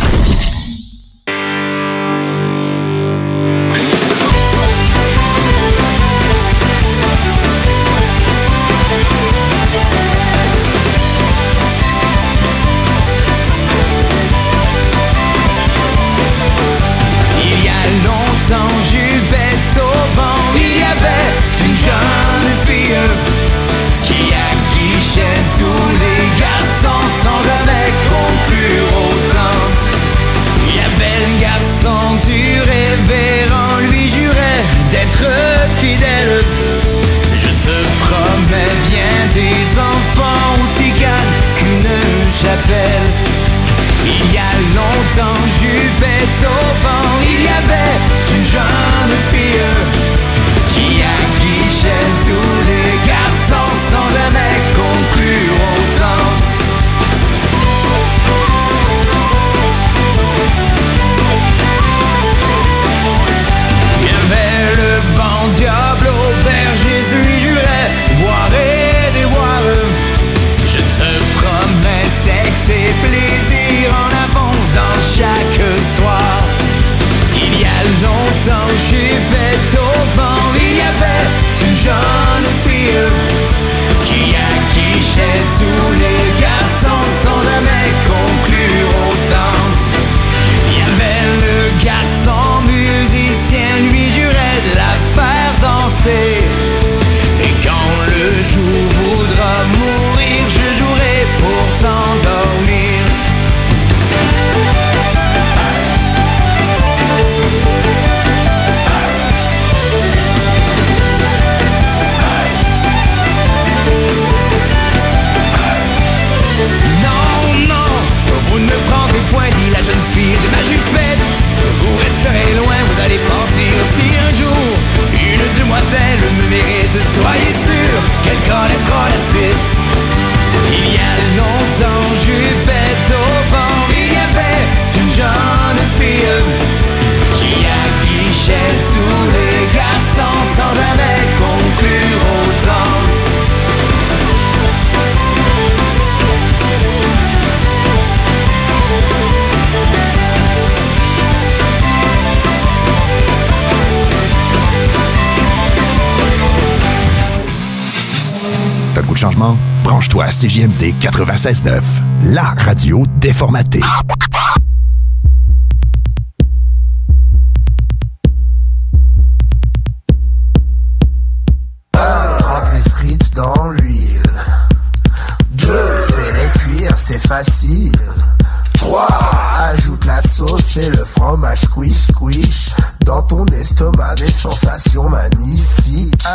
[SPEAKER 26] CJMD 96.9, la radio déformatée.
[SPEAKER 30] Attrape les frites dans l'huile. Deux, fais-les cuire, c'est facile. 3. Ajoute la sauce et le fromage squish squish Dans ton estomac des sensations magnifiques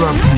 [SPEAKER 30] Danse,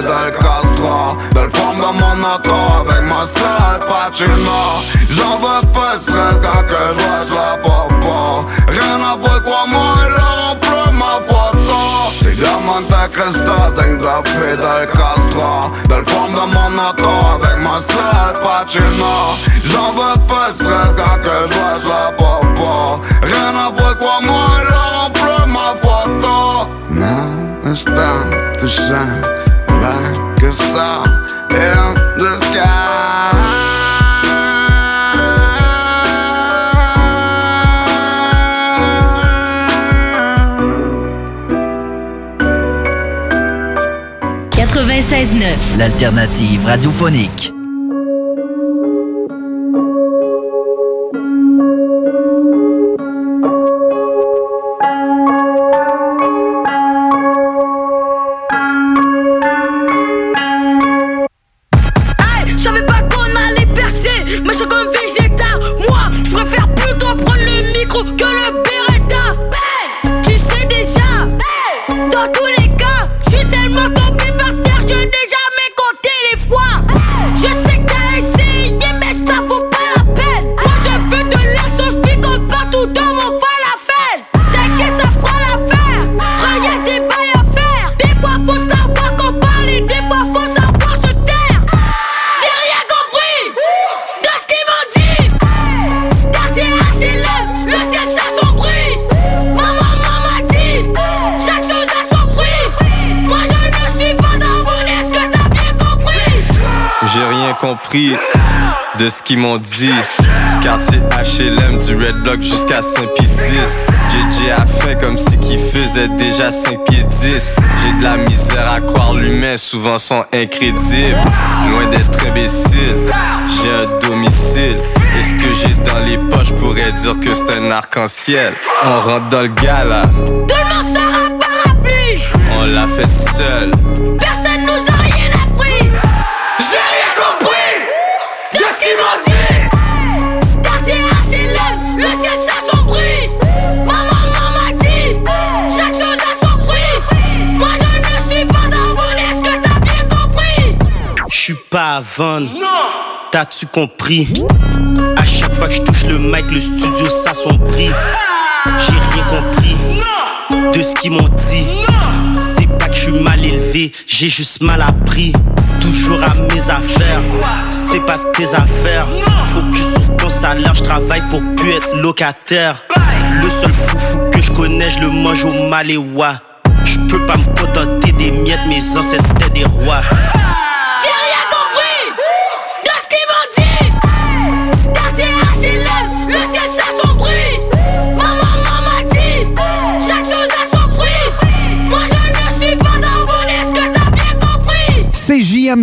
[SPEAKER 21] Fidel Castro De
[SPEAKER 31] le dans mon auto Avec ma style Pacino J'en veux pas de stress que je vois la popo Rien à voir quoi moi Et ma photo C'est le Monte Cristo de la Fidel Castro De le forme dans mon auto Avec ma style Pacino J'en veux pas de stress que je vois la popo Rien à voir quoi moi Et ma photo Now it's time to like a star in the sky.
[SPEAKER 32] L'alternative radiophonique.
[SPEAKER 33] Faisait déjà 5 pieds 10. J'ai de la misère à croire l'humain, souvent sont incrédibles. Loin d'être imbécile, j'ai un domicile. Et ce que j'ai dans les poches pourrait dire que c'est un arc-en-ciel? On rentre dans le gala,
[SPEAKER 34] Tout le monde sort parapluie.
[SPEAKER 33] on l'a fait seul.
[SPEAKER 34] Personne pas
[SPEAKER 23] à vendre. T'as-tu compris? À chaque fois que je touche le mic, le studio s'assombrit. J'ai rien compris de ce qu'ils m'ont dit. C'est pas que je suis mal élevé, j'ai juste mal appris. Toujours à mes affaires, c'est pas tes affaires. Focus sur ton salaire, je travaille pour plus être locataire. Le seul foufou que je connais, je le mange au maléwa. Je peux pas me contenter des miettes, mes ancêtres étaient des rois.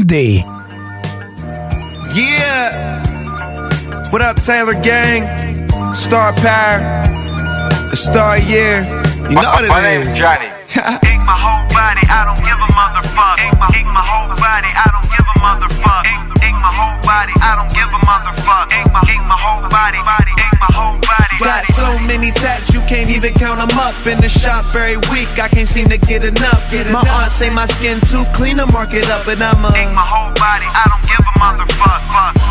[SPEAKER 29] CJMD.
[SPEAKER 19] Yeah! What up, Taylor Gang? Star Power. The Star Year. You know what it is.
[SPEAKER 35] My name's Johnny.
[SPEAKER 19] In the shop very weak, I can't seem to get enough. Get my aunt say my skin too clean to mark it up, and I'm a.
[SPEAKER 35] Ink my whole body, I don't give a motherfucker.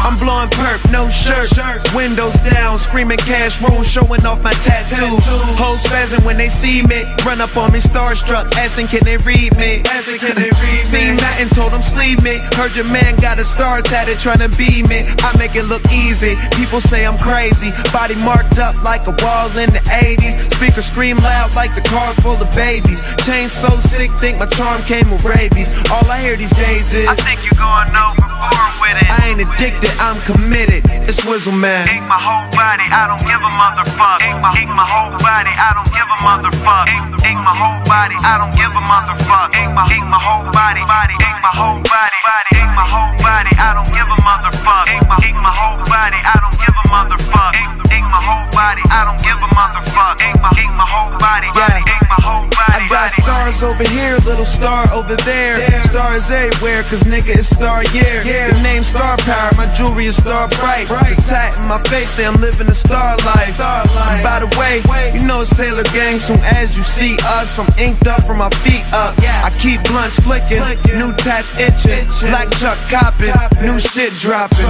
[SPEAKER 19] I'm blowing perp, no shirt. Windows down, screaming cash roll, showing off my tattoos. Hoes spazzing when they see me. Run up on me, starstruck, asking can they read me. Asking can they read me. Seen nothing, told them sleeve me. Heard your man got a star tatted, trying to be me. I make it look easy. People say I'm crazy. Body marked up like a wall in the 80s. Speaker scream loud like the car full of babies. Chain so sick, think my charm came with rabies. All I hear these days is
[SPEAKER 35] I think you're going it.
[SPEAKER 19] I ain't addicted, I'm committed. It's whistle Man.
[SPEAKER 35] Ain't my whole body, I don't give a motherfucker. Ain't my, ain't my whole body, I don't give a motherfucker. Ain't, ain't my whole body, I don't give a motherfucker. Ain't my, ain't my whole body, body, ain't my whole body, body, ain't my whole body, I don't give a motherfucker. Ain't my, ain't my whole body, I don't give a motherfucker. Ain't,
[SPEAKER 33] ain't my whole body, I don't give a motherfucker. Ain't my, ain't my whole body, body, ain't my whole body. I got stars over here
[SPEAKER 36] little star over there. Stars everywhere, cause nigga, it's star year. The name Star Power, my jewelry is star bright. The tat in my face say I'm living a star life. And by the way, you know it's Taylor Gang, soon as you see us, I'm inked up from my feet up. I keep blunts flicking, new tats itching, black Chuck copping, new shit dropping.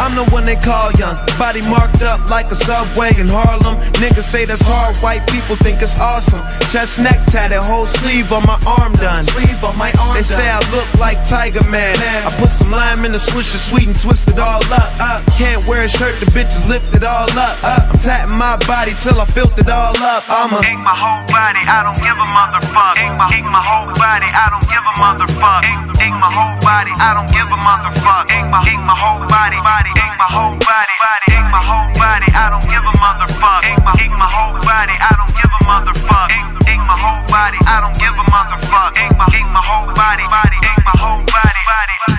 [SPEAKER 36] I'm the one they call young, body marked up like a subway in Harlem. Niggas say that's hard, white people think it's awesome. Chest neck tatted, whole sleeve on my arm done. Sleeve on my arm they say I look like Tiger Man. I put some lime in the swisher, sweet and twist it all up. Uh. Can't wear a shirt, the bitches lift it all up. Uh. I'm tatting my body till I filled it all up. I'm a
[SPEAKER 33] Ink my whole body, I don't give a motherfucker. Ink my, my whole body, I don't give a motherfucker. Ink my whole body, I don't give a motherfucker. Ink my, my whole body, body, ink my whole body, body, ink my whole body, I don't give a motherfucker. Ink my, my whole body, I don't give a motherfucker. Ink my whole body, I don't give a motherfucker. Ink my, ink my whole body, body, ink my whole body, body.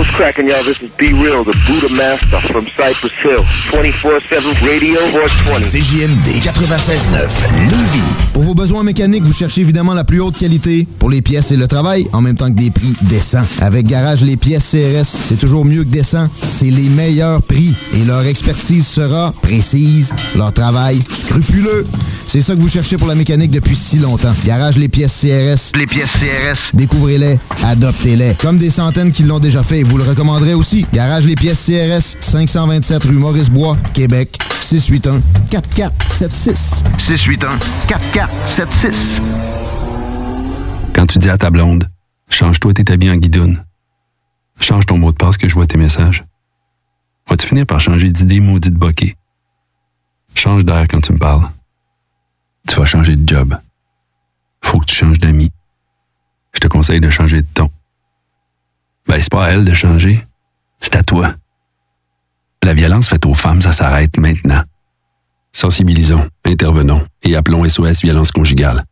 [SPEAKER 31] What's cracking, y'all? This is Be Real, the Buddha Master from Cypress Hill. 24-7 Radio 420.
[SPEAKER 37] CJMD 96.9 Lévis.
[SPEAKER 38] Pour vos besoins mécaniques, vous cherchez évidemment la plus haute qualité pour les pièces et le travail, en même temps que des prix décents. Avec Garage Les Pièces CRS, c'est toujours mieux que décent. C'est les meilleurs prix et leur expertise sera précise, leur travail scrupuleux. C'est ça que vous cherchez pour la mécanique depuis si longtemps. Garage Les Pièces CRS.
[SPEAKER 37] Les pièces CRS.
[SPEAKER 38] Découvrez-les, adoptez-les. Comme des centaines qui l'ont déjà fait, vous le recommanderez aussi. Garage Les Pièces CRS, 527 rue Maurice-Bois, Québec, 681 4476.
[SPEAKER 37] 681 4476.
[SPEAKER 11] Quand tu dis à ta blonde, change-toi tes habits en guidoune. Change ton mot de passe que je vois tes messages. Vas-tu finir par changer d'idée maudite bokeh? Change d'air quand tu me parles. Tu vas changer de job. Faut que tu changes d'amis. Je te conseille de changer de ton. Ben, c'est pas à elle de changer. C'est à toi. La violence faite aux femmes, ça s'arrête maintenant. Sensibilisons, intervenons et appelons SOS Violence Conjugale.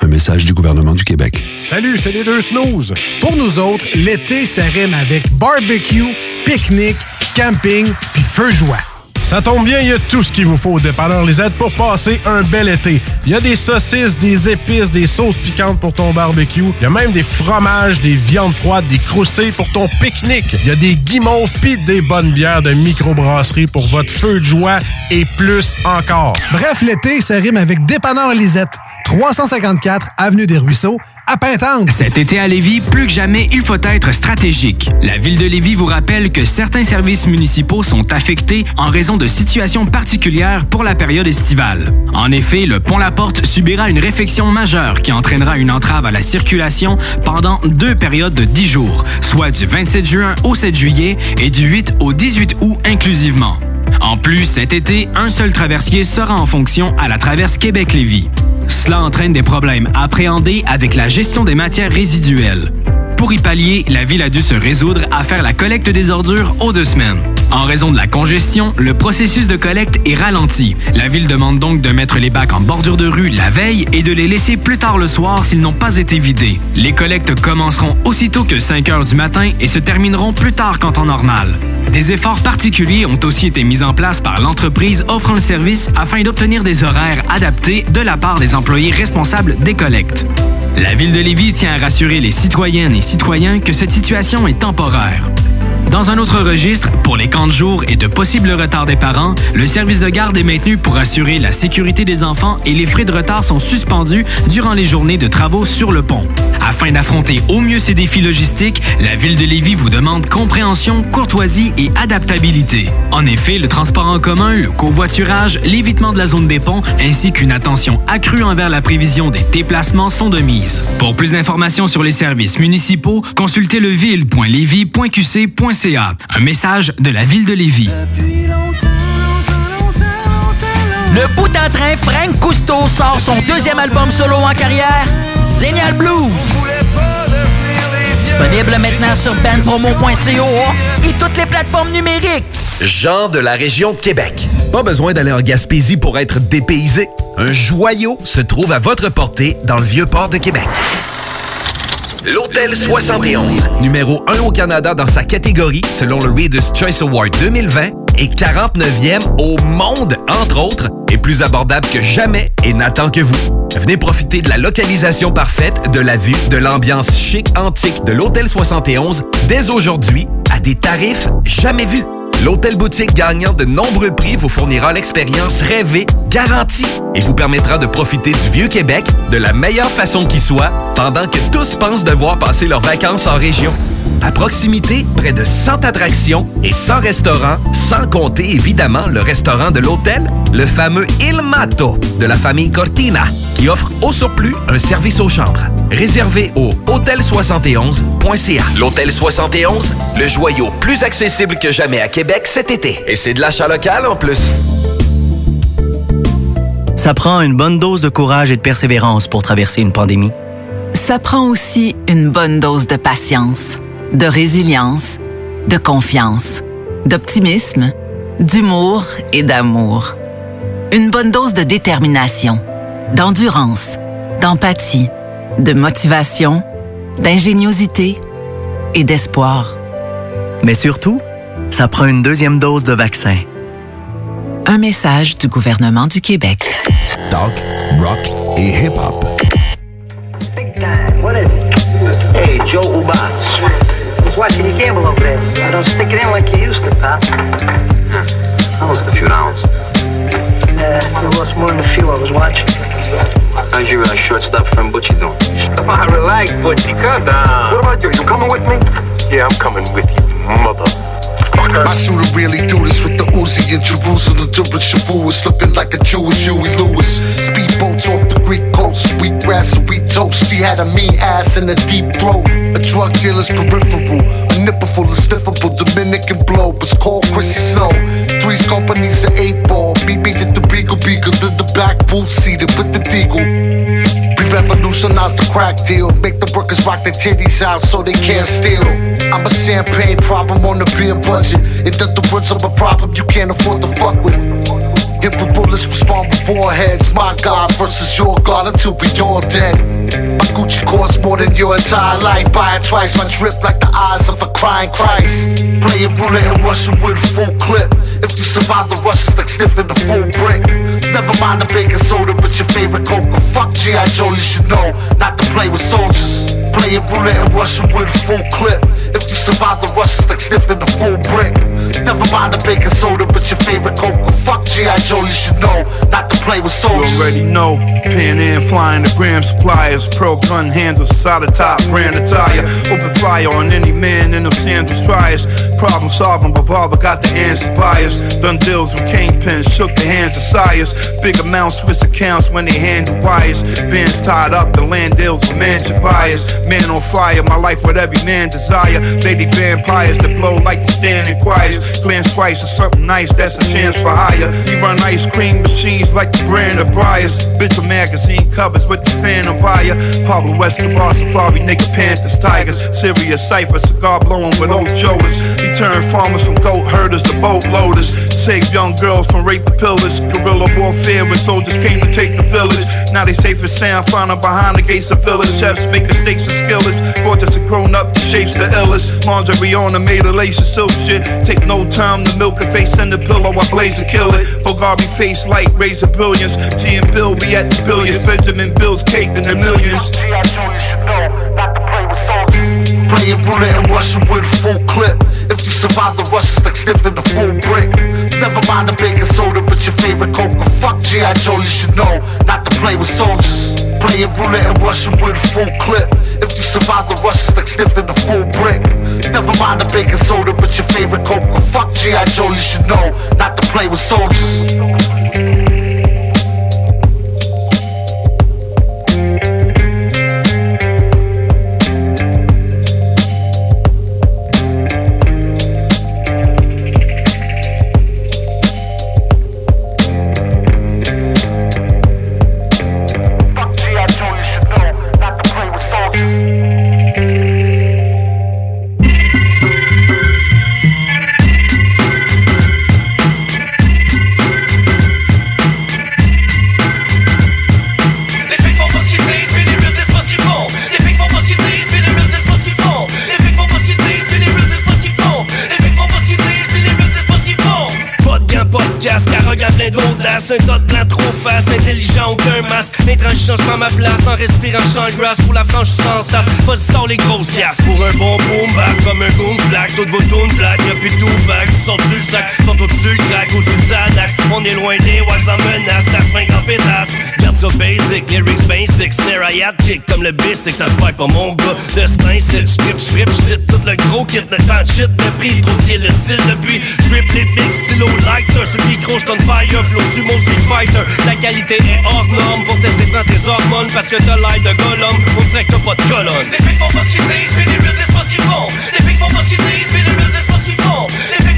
[SPEAKER 11] Un message du gouvernement du Québec.
[SPEAKER 4] Salut, c'est les deux snooze.
[SPEAKER 29] Pour nous autres, l'été, ça avec barbecue, pique-nique, camping, puis feu joie.
[SPEAKER 4] Ça tombe bien, il y a tout ce qu'il vous faut au dépanneur Lisette pour passer un bel été. Il y a des saucisses, des épices, des sauces piquantes pour ton barbecue. Il y a même des fromages, des viandes froides, des croustilles pour ton pique-nique. Il y a des guimauves pis des bonnes bières de microbrasserie pour votre feu de joie et plus encore.
[SPEAKER 29] Bref, l'été, ça rime avec dépanneur Lisette. 354 Avenue des Ruisseaux, à Pintante.
[SPEAKER 10] Cet été à Lévis, plus que jamais, il faut être stratégique. La ville de Lévis vous rappelle que certains services municipaux sont affectés en raison de situations particulières pour la période estivale. En effet, le pont La Porte subira une réfection majeure qui entraînera une entrave à la circulation pendant deux périodes de 10 jours, soit du 27 juin au 7 juillet et du 8 au 18 août inclusivement. En plus, cet été, un seul traversier sera en fonction à la traverse Québec-Lévis. Cela entraîne des problèmes appréhendés avec la gestion des matières résiduelles. Pour y pallier, la ville a dû se résoudre à faire la collecte des ordures aux deux semaines. En raison de la congestion, le processus de collecte est ralenti. La ville demande donc de mettre les bacs en bordure de rue la veille et de les laisser plus tard le soir s'ils n'ont pas été vidés. Les collectes commenceront aussitôt que 5 heures du matin et se termineront plus tard qu'en temps normal. Des efforts particuliers ont aussi été mis en place par l'entreprise offrant le service afin d'obtenir des horaires adaptés de la part des employés responsables des collectes. La ville de Lévis tient à rassurer les citoyennes et citoyens que cette situation est temporaire. Dans un autre registre, pour les camps de jour et de possibles retards des parents, le service de garde est maintenu pour assurer la sécurité des enfants et les frais de retard sont suspendus durant les journées de travaux sur le pont. Afin d'affronter au mieux ces défis logistiques, la ville de Lévis vous demande compréhension, courtoisie et adaptabilité. En effet, le transport en commun, le covoiturage, l'évitement de la zone des ponts ainsi qu'une attention accrue envers la prévision des déplacements sont de mise. Pour plus d'informations sur les services municipaux, consultez leville.lévis.qc.ca. Un message de la ville de Lévis.
[SPEAKER 39] Le bout en train, Frank Cousteau sort son deuxième album solo en carrière, Zénial Blues. Disponible maintenant sur bandpromo.co et toutes les plateformes numériques.
[SPEAKER 28] Jean de la région de Québec. Pas besoin d'aller en Gaspésie pour être dépaysé. Un joyau se trouve à votre portée dans le vieux port de Québec. L'Hôtel 71, numéro 1 au Canada dans sa catégorie selon le Reader's Choice Award 2020, et 49e au monde, entre autres, est plus abordable que jamais et n'attend que vous. Venez profiter de la localisation parfaite, de la vue, de l'ambiance chic antique de l'Hôtel 71 dès aujourd'hui à des tarifs jamais vus. L'hôtel boutique gagnant de nombreux prix vous fournira l'expérience rêvée, garantie, et vous permettra de profiter du vieux Québec de la meilleure façon qui soit, pendant que tous pensent devoir passer leurs vacances en région. À proximité, près de 100 attractions et 100 restaurants, sans compter évidemment le restaurant de l'hôtel, le fameux Il Mato de la famille Cortina, qui offre au surplus un service aux chambres. Réservé au hôtel71.ca. L'Hôtel 71, le joyau plus accessible que jamais à Québec cet été. Et c'est de l'achat local en plus.
[SPEAKER 31] Ça prend une bonne dose de courage et de persévérance pour traverser une pandémie.
[SPEAKER 12] Ça prend aussi une bonne dose de patience, de résilience, de confiance, d'optimisme, d'humour et d'amour. Une bonne dose de détermination, d'endurance, d'empathie, de motivation, d'ingéniosité et d'espoir.
[SPEAKER 31] Mais surtout, ça prend une deuxième dose de vaccin.
[SPEAKER 12] Un message du gouvernement du Québec.
[SPEAKER 37] Talk, rock et hip-hop.
[SPEAKER 40] What is it? Hey, Joe Ubats. I watching you gamble over there. I don't stick it in like you used to, pal.
[SPEAKER 41] I lost a few rounds.
[SPEAKER 40] Uh, I lost more than a few I was watching.
[SPEAKER 41] How's your uh, shortstop friend Butchie doing?
[SPEAKER 40] Come on, relax, Butchie. Calm down.
[SPEAKER 41] What about you? You coming with me? Yeah, I'm coming with you, mother.
[SPEAKER 42] My shooter really do this with the Uzi in Jerusalem During Shavuos looking like a Jewish Huey Lewis Speedboats off wheat toast She had a mean ass and a deep throat A drug dealer's peripheral A nipple full of sniffable Dominican blow It's called Chrissy Snow Three's companies are eight ball BB did the beagle beagle Did the back boot seated with the deagle we revolutionize the crack deal. Make the workers rock their titties out so they can't steal. I'm a champagne problem on a beer budget. In the words, I'm a problem you can't afford to fuck with. With bullets, respond with warheads. My God versus your God until we all dead. My Gucci costs more than your entire life. Buy it twice, my drip like the eyes of a crying Christ. Playing roulette and Russian with a full clip. If you survive the rush, it's like sniffing the full brick. Never mind the baking soda, but your favorite Coca. Fuck G.I. Joe, you should know not to play with soldiers. Playing roulette and Russian with a full clip. If you survive the rush, it's like sniffing the full brick. Never mind the baking soda, but your favorite Coca. Fuck G.I. Joe, you should know not to play with soldiers.
[SPEAKER 43] You already know. Pan Am flying the gram suppliers. Pearl gun handles, solid top, brand attire. Open fire on any man in them sandals. Try us. Problem solving, revolver got the answer bias. Done deals with kingpins, shook the hands of sires. Big amounts, Swiss accounts when they handle wires. Bands tied up, the land deals with mansion buyers. Man on fire, my life what every man desire. Lady vampires that blow like the standing choirs. Glance twice or something nice, that's a chance for hire. He run ice cream machines like the brand of Briars. Bitch of magazine covers with the fan phantom buyer. Pablo Escobar, Safari, nigga, Panthers, Tigers. Serious cipher, cigar blowing with old Joers. He turned farmers from goat herders to boat loaders. Saved young girls from rape the pillars. Guerrilla warfare when soldiers came to take the village. Now they safe and sound, found them behind the gates of village. Chefs making steaks and skillets. Gorgeous and grown up, the shapes the illest. Lingerie on the made of lace and silk shit. Take no time to milk a face in the pillow, I blaze and kill it. Bulgari face light, raise the billions. G and Bill be at the billions. Benjamin Bill's caked in the millions.
[SPEAKER 42] Playing roulette and Russian with a full clip. If you survive the rush, like sniffing the full brick. Never mind the baking soda, but your favorite coke. Fuck G.I. Joe, you should know not to play with soldiers. Playing roulette and Russian with a full clip. If you survive the rush, it's like sniffing the full brick. Never mind the baking soda, but your favorite coke. Fuck G.I. Joe, you should know not to play with soldiers.
[SPEAKER 3] 150 na trop face intelligent aucun masque, intransigeant je ma place en respirant sans grâce pour la franche sans sas, pas sans les grosses yasses, pour un bon boom back comme un goon black, toutes vos tunes black, y'a plus tout back, sont du sac, sont au-dessus le crack, au-dessus de on est loin des wags en menace, ça fringue en pétasse, garde ça basic, lyrics basic, snare hi-hat kick comme le basic, ça se pas mon gars, destin c'est strip, strip, j'cite tout le gros kit, le temps shit, le prix, trop qui est le style depuis, j'rip les big stylo lighter, le micro j'tonne fire, flow sumo street fighter, la qualité est hors norme, pour tester prends tes hormones, parce que t'as l'air de Gollum, on dirait que t'as pas de colonne. Les filles font pas ce qu'ils disent, mais les real disent pas ce qu'ils font. Les filles font pas ce qu'ils disent, mais les real disent pas ce qu'ils font. Les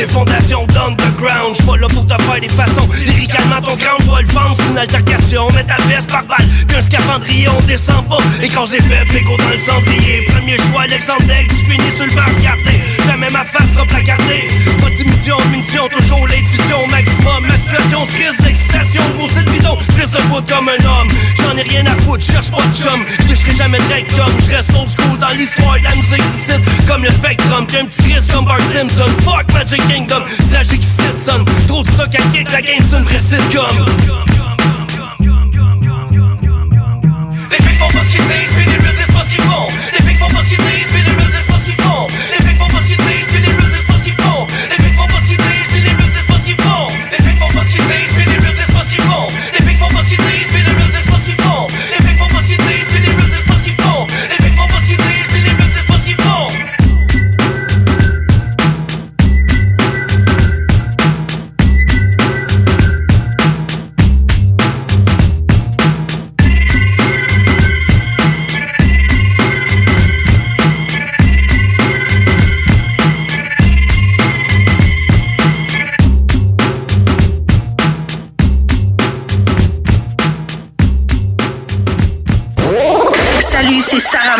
[SPEAKER 3] des fondations d'underground, j'suis pas là pour te faire des façons. Lyricalement ton ground, j'vois le vendre, c'est une altercation. Mets ta veste par balle, puis un scaphandrier, on descend pas. Et quand j'ai fait, go dans le cendrier. Premier choix, Alexandre tu finis sur le regardé. Jamais ma face sera placardée. Pas d'imitation, munition, toujours l'intuition maximum. Situation se risque d'excitation. Gros cette bidon, j'reste debout comme un homme. J'en ai rien à foutre, cherche pas de chum. J'serai jamais de rectum, j'reste old school dans l'histoire de la musique d'ici. Comme le spectrum, puis un petit Chris comme Bart Simpson. Fuck Magic Kingdom, tragique ici, son. Trop de ça qu'à kick, la game c'est une vraie sitcom. Les filles font pas ce qu'ils disent, mais les real disent pas ce qu'ils font. Les filles font pas ce qu'ils disent, mais les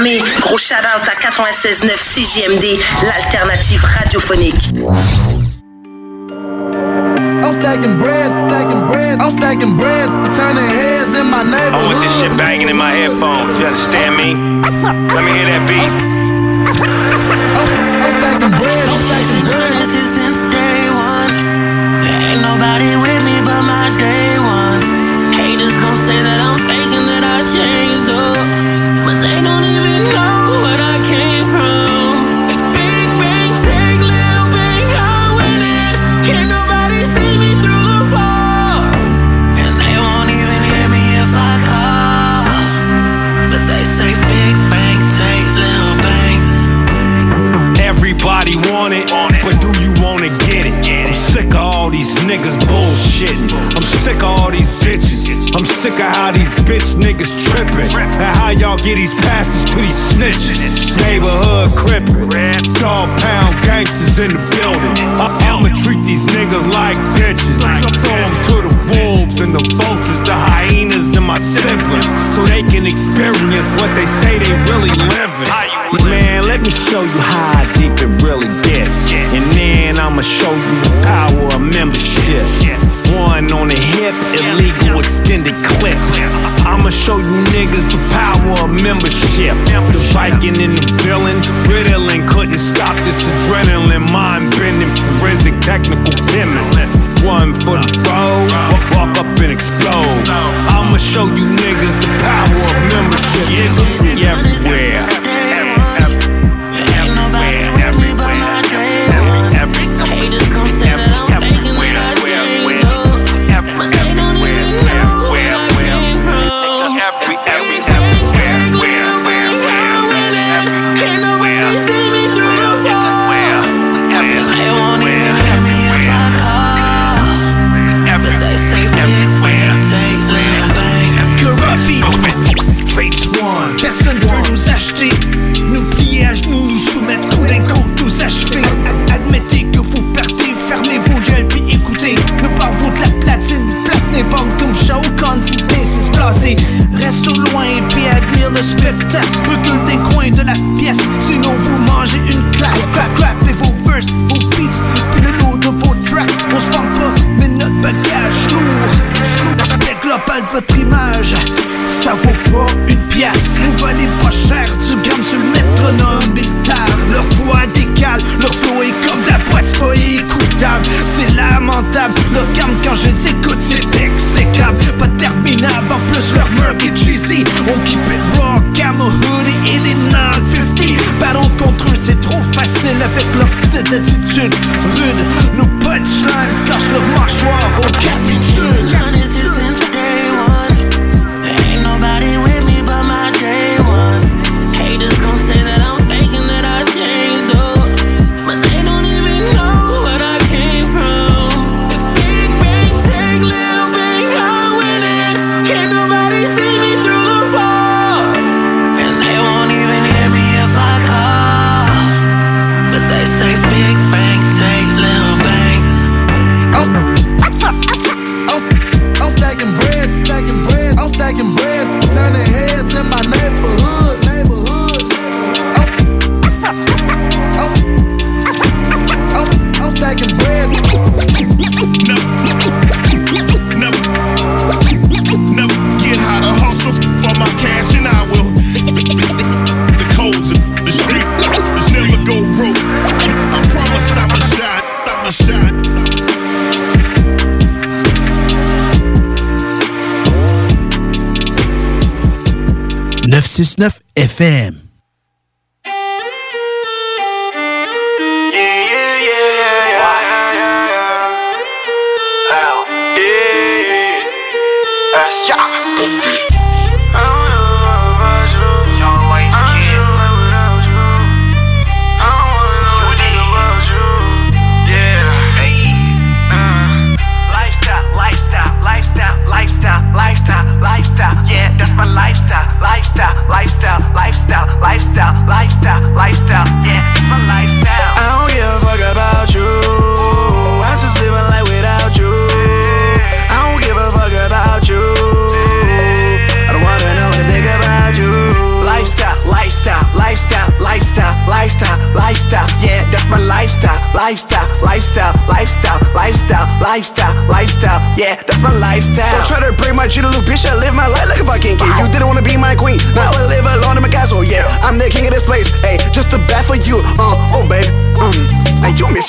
[SPEAKER 44] Gros shout-out à 96.9 CJMD, l'alternative radiophonique.
[SPEAKER 29] I'm stacking bread, stacking bread, I'm stacking bread, turning heads in my
[SPEAKER 35] I
[SPEAKER 29] neighborhood.
[SPEAKER 35] want this shit banging in my headphones. You understand me? *laughs* Let me hear that beat. Sick of how these bitch niggas tripping. And how y'all get these passes to these snitches. Neighborhood crippin'. Dog pound gangsters in the building. I- I'ma treat these niggas like bitches. Throw 'em to the wolves and the vultures, the hyenas and my siblings. So they can experience what they say they really living. Man, let me show you how deep it really gets. And then I'ma show you the power of membership. One on the hip, illegal extended clip. I'ma show you niggas the power of membership. The Viking and the villain, Ritalin couldn't stop this adrenaline, mind bending, forensic technical chemist. One for the road, walk up and explode. I'ma show you niggas the power of membership. Be everywhere.
[SPEAKER 3] Spectacle. Recule des coins de la pièce, sinon vous mangez une claque. Crap, crap et vos verses, vos beats, puis le lot de vos tracks. On se vend pas,
[SPEAKER 43] mal votre image. Ça vaut pas une pièce. Vous valez pas cher du gramme sur le métronome. Ils tardent, leur voix décale, leur flow est comme de la boîte, c'est pas écoutable. C'est lamentable, leur gamme quand je les écoute, c'est exécrable. Pas terminable, en plus leur murk est cheesy. On keep it raw, camo hoodie et les 950. Battle contre eux, c'est trop facile avec leur petite attitude rude. Nos punchlines cassent leur mâchoire au capitule. 969 FM.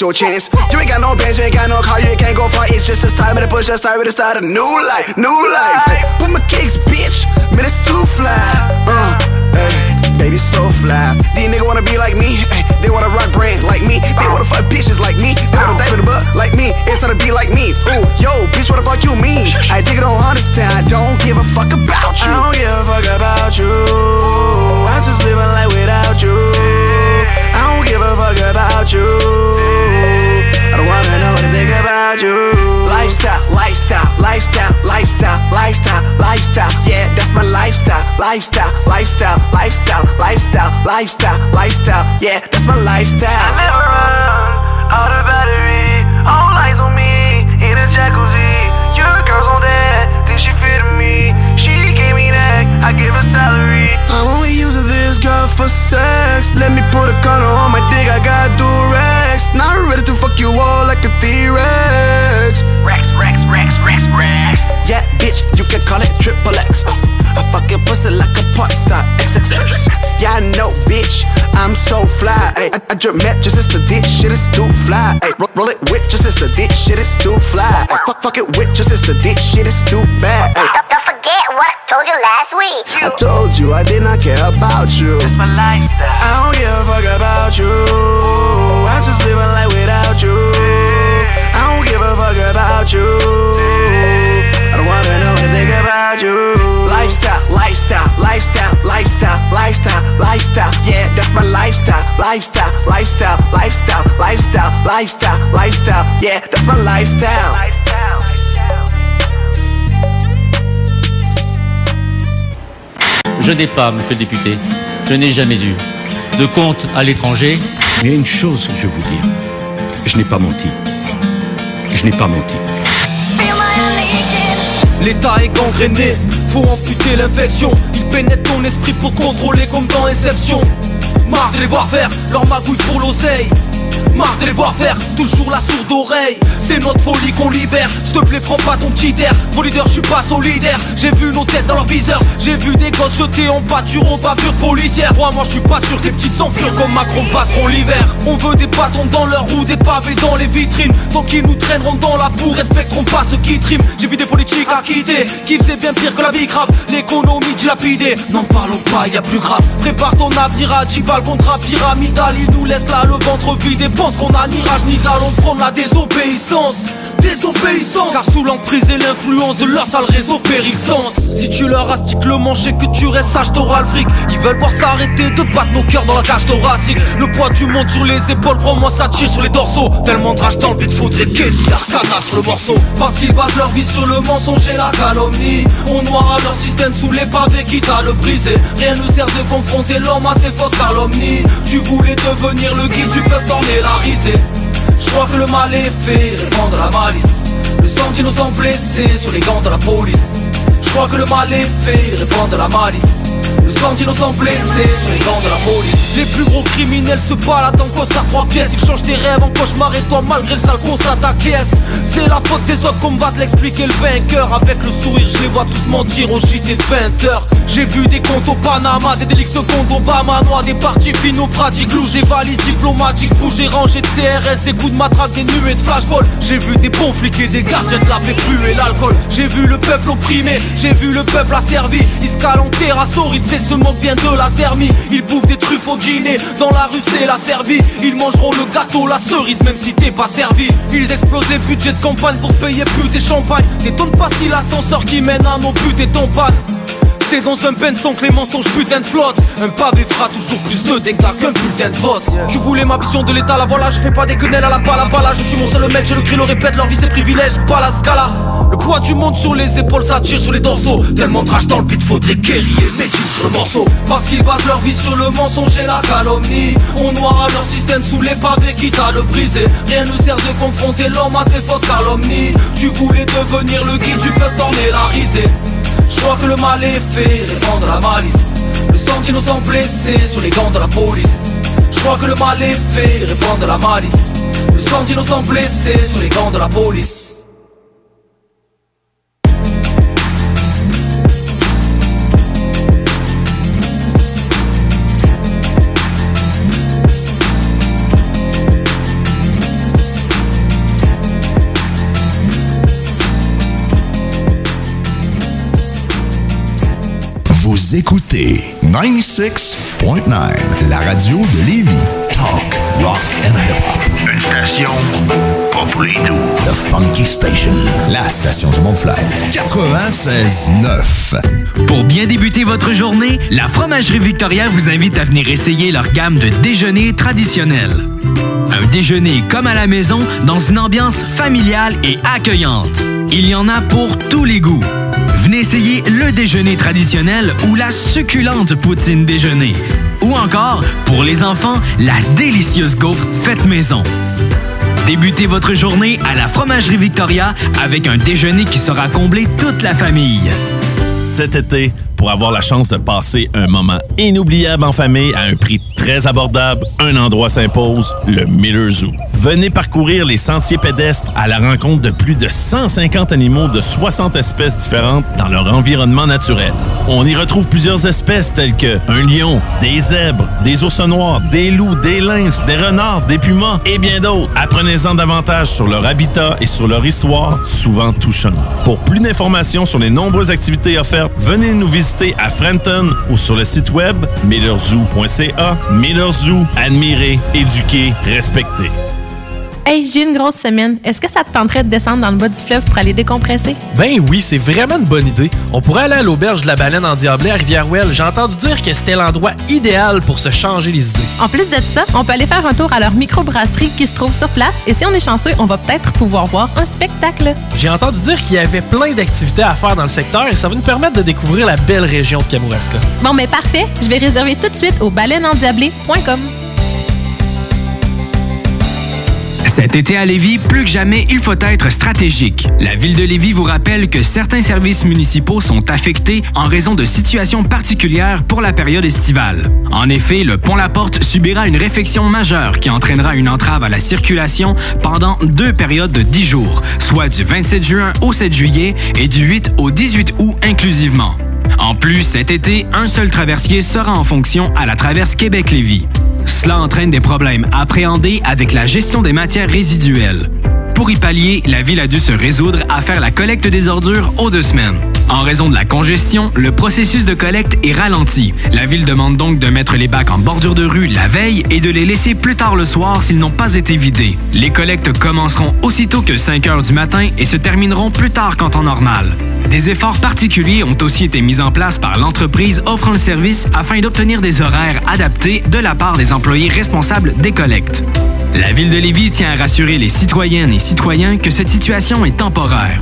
[SPEAKER 19] Your chance. You ain't got no bands, you ain't got no car, you can't go far. It's just this time of the push. Just time to start a new life, new life. Hey, put my kicks, bitch. Man, it's too fly. Uh, hey, baby, so fly. These niggas wanna be like me. Hey, they wanna rock brands like me. They wanna fuck bitches like me. They wanna dive in the butt like me. Instead of be like me. Ooh, yo, bitch, what the fuck you mean? I think I don't understand. I don't give a fuck about you. I don't give a fuck about you. I'm just living life without you. I don't give a fuck about you. I don't wanna know about you.
[SPEAKER 45] Lifestyle, lifestyle, lifestyle, lifestyle, lifestyle, lifestyle. Yeah, that's my lifestyle, lifestyle, lifestyle, lifestyle, lifestyle, lifestyle, lifestyle. Yeah, that's my lifestyle.
[SPEAKER 19] I never run out of battery. All eyes on me in a jacuzzi. Your girl's on that, think she fit me. She gave me that, I give her salary. I'm only using this girl for sex. Let me put a condom on my dick, I got Durex. Now I'm ready to fuck you all like a T-Rex.
[SPEAKER 45] Rex, Rex, Rex, Rex, Rex.
[SPEAKER 19] Yeah, bitch, you can call it triple X. Uh, I fucking pussy like a porn star XXX. Yeah, I know, bitch, I'm so fly. Ay, I, I just met just as the dick shit is too fly. Ay, roll, roll it with just as the dick shit is too fly. Ay, fuck, fuck it with just as the dick shit is too bad. Ay,
[SPEAKER 46] Don't, don't forget what I told you last week.
[SPEAKER 19] I told you I did not care about you.
[SPEAKER 45] That's my lifestyle.
[SPEAKER 19] I don't give a fuck about you. About you.
[SPEAKER 45] Lifestyle, lifestyle, lifestyle, lifestyle, lifestyle, lifestyle. Yeah, that's my lifestyle, lifestyle, lifestyle, lifestyle, lifestyle, lifestyle, lifestyle. Yeah, that's my lifestyle.
[SPEAKER 47] Je n'ai pas, monsieur le député, je n'ai jamais eu de compte à l'étranger.
[SPEAKER 32] Mais il y a une chose que je vais vous dire. Je n'ai pas menti. Je n'ai pas menti.
[SPEAKER 48] L'état est gangréné, faut amputer l'infection. Il pénètre ton esprit pour contrôler comme dans Inception. Marre de les voir faire leur magouille pour l'oseille. Marre de les voir faire, toujours la sourde oreille. C'est notre folie qu'on libère, s'il te plaît prends pas ton petit air. Vos leaders je suis pas solidaire. J'ai vu nos têtes dans leur viseur. J'ai vu des gosses jetés en pâture en bavure policière. Moi moi je suis pas sûr que petites enflures comme Macron passeront l'hiver. On veut des bâtons dans leur roue, des pavés dans les vitrines. Tant qu'ils nous traîneront dans la boue, respecteront pas ceux qui triment. J'ai vu des politiques à quitter, qui faisaient bien pire que la vie grave. L'économie dilapidée, n'en parlons pas, y a plus grave. Prépare ton avenir à le contrat pyramidal Il nous laisse là le ventre vide pense qu'on a ni rage ni dalle On prend la désobéissance. Désobéissance. Car sous l'emprise et l'influence de leur sale réseau périssance. Si tu leur astiques le manche et que tu restes sage t'auras le fric. Ils veulent voir s'arrêter de battre nos cœurs dans la cage thoracique. Le poids du monde sur les épaules, crois-moi ça tire sur les dorsaux Tellement de rage dans le beat, faudrait Kenny Arcana sur le morceau. Parce qu'ils basent leur vie sur le mensonge et la calomnie. On noiera leur système sous les pavés quitte à le briser. Rien ne sert de confronter l'homme à ses fausses calomnies Tu voulais devenir le guide du peuple, t'en es la Je crois que le mal est fait, répandre la malice. Le sang d'innocents blessés sur les gants de la police. Je crois que le mal est fait, répandre la malice les plus gros criminels se baladent en costard trois pièces. Ils changent tes rêves en cauchemar et toi malgré le sale constat ta caisse. C'est la faute des autres combattre l'expliquer. Le vainqueur Avec le sourire je les vois tous mentir au JT de 20 heures. J'ai vu des comptes au Panama, des délits secondes Obama. Noir, des parties finaux pratiques louches, des valises diplomatiques Bougés rangés de CRS, des coups de matraque, des nuées de flashball. J'ai vu des bons flics et des gardiens de la et l'alcool. J'ai vu le peuple opprimé, j'ai vu le peuple asservi. Ils se calent en terrasse se moque bien de la zermie Ils bouffent des truffes au Guinée. Dans la rue c'est la Serbie. Ils mangeront le gâteau, la cerise Même si t'es pas servi. Ils explosent les budgets de campagne Pour payer plus des champagnes. N'étonne pas si l'ascenseur qui mène à nos buts est en panne c'est dans un ben sans que les mensonges putain de flotte. Un pavé fera toujours plus de dégâts qu'un putain de vote. Tu voulais ma vision de l'état, la voilà Je fais pas des quenelles à la pala pala. Je suis mon seul mec, je le crie, le répète Leur vie c'est privilège, pas la scala. Le poids du monde sur les épaules, ça tire sur les dorsaux Tellement de rage dans le beat, faudrait guérir mes sur le morceau. Parce qu'ils basent leur vie sur le mensonge et la calomnie. On noiera leur système sous les pavés quitte à le briser. Rien ne sert de confronter l'homme à ses fausses calomnies. Tu voulais devenir le guide du peuple, t'en la je crois que le mal est fait, répandre la malice. Le sang d'innocents blessés sur les gants de la police. Je crois que le mal est fait, répandre la malice. Le sang d'innocents blessés sur les gants de la police
[SPEAKER 37] Vous écoutez 96.9, la radio de Lévis. Talk, rock and hip-hop. Une station pas pour les doux. The Funky Station, la station du Mont-Fly. 96.9.
[SPEAKER 10] Pour bien débuter votre journée, la Fromagerie Victoria vous invite à venir essayer leur gamme de déjeuners traditionnels. Un déjeuner comme à la maison dans une ambiance familiale et accueillante. Il y en a pour tous les goûts. Venez essayer le déjeuner traditionnel ou la succulente poutine déjeuner. Ou encore, pour les enfants, la délicieuse gaufre faite maison. Débutez votre journée à la Fromagerie Victoria avec un déjeuner qui sera comblé toute la famille.
[SPEAKER 49] Cet été, pour avoir la chance de passer un moment inoubliable en famille à un prix très abordable, un endroit s'impose, le Miller Zoo. Venez parcourir les sentiers pédestres à la rencontre de plus de 150 animaux de 60 espèces différentes dans leur environnement naturel. On y retrouve plusieurs espèces telles que un lion, des zèbres, des ours noirs, des loups, des lynx, des renards, des pumas et bien d'autres. Apprenez-en davantage sur leur habitat et sur leur histoire, souvent touchante. Pour plus d'informations sur les nombreuses activités offertes, venez nous visiter à Frenton ou sur le site web millerzoo.ca. Miller Zoo, admirer, éduquer.
[SPEAKER 8] Hey, j'ai une grosse semaine. Est-ce que ça te tenterait de descendre dans le bas du fleuve pour aller décompresser?
[SPEAKER 9] Ben oui, c'est vraiment une bonne idée. On pourrait aller à l'auberge de la baleine en Diablé à Rivière-Ouelle. J'ai entendu dire que c'était l'endroit idéal pour se changer les idées.
[SPEAKER 8] En plus de ça, on peut aller faire un tour à leur microbrasserie qui se trouve sur place et si on est chanceux, on va peut-être pouvoir voir un spectacle.
[SPEAKER 9] J'ai entendu dire qu'il y avait plein d'activités à faire dans le secteur et ça va nous permettre de découvrir la belle région de Kamouraska.
[SPEAKER 8] Bon, mais parfait. Je vais réserver tout de suite au baleineendiablé.com.
[SPEAKER 10] Cet été à Lévis, plus que jamais, il faut être stratégique. La ville de Lévis vous rappelle que certains services municipaux sont affectés en raison de situations particulières pour la période estivale. En effet, le pont La Porte subira une réfection majeure qui entraînera une entrave à la circulation pendant deux périodes de 10 jours, soit du 27 juin au 7 juillet et du 8 au 18 août inclusivement. En plus, cet été, un seul traversier sera en fonction à la traverse Québec-Lévis. Cela entraîne des problèmes appréhendés avec la gestion des matières résiduelles. Pour y pallier, la ville a dû se résoudre à faire la collecte des ordures aux deux semaines. En raison de la congestion, le processus de collecte est ralenti. La ville demande donc de mettre les bacs en bordure de rue la veille et de les laisser plus tard le soir s'ils n'ont pas été vidés. Les collectes commenceront aussitôt que 5 heures du matin et se termineront plus tard qu'en temps normal. Des efforts particuliers ont aussi été mis en place par l'entreprise offrant le service afin d'obtenir des horaires adaptés de la part des employés responsables des collectes. La ville de Lévis tient à rassurer les citoyennes et citoyens que cette situation est temporaire.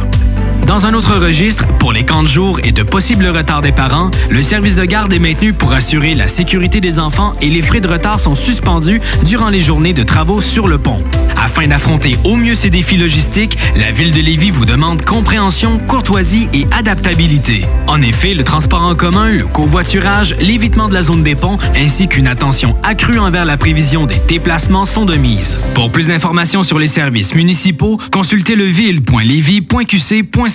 [SPEAKER 10] Dans un autre registre, pour les camps de jour et de possibles retards des parents, le service de garde est maintenu pour assurer la sécurité des enfants et les frais de retard sont suspendus durant les journées de travaux sur le pont. Afin d'affronter au mieux ces défis logistiques, la ville de Lévis vous demande compréhension, courtoisie et adaptabilité. En effet, le transport en commun, le covoiturage, l'évitement de la zone des ponts ainsi qu'une attention accrue envers la prévision des déplacements sont de mise. Pour plus d'informations sur les services municipaux, consultez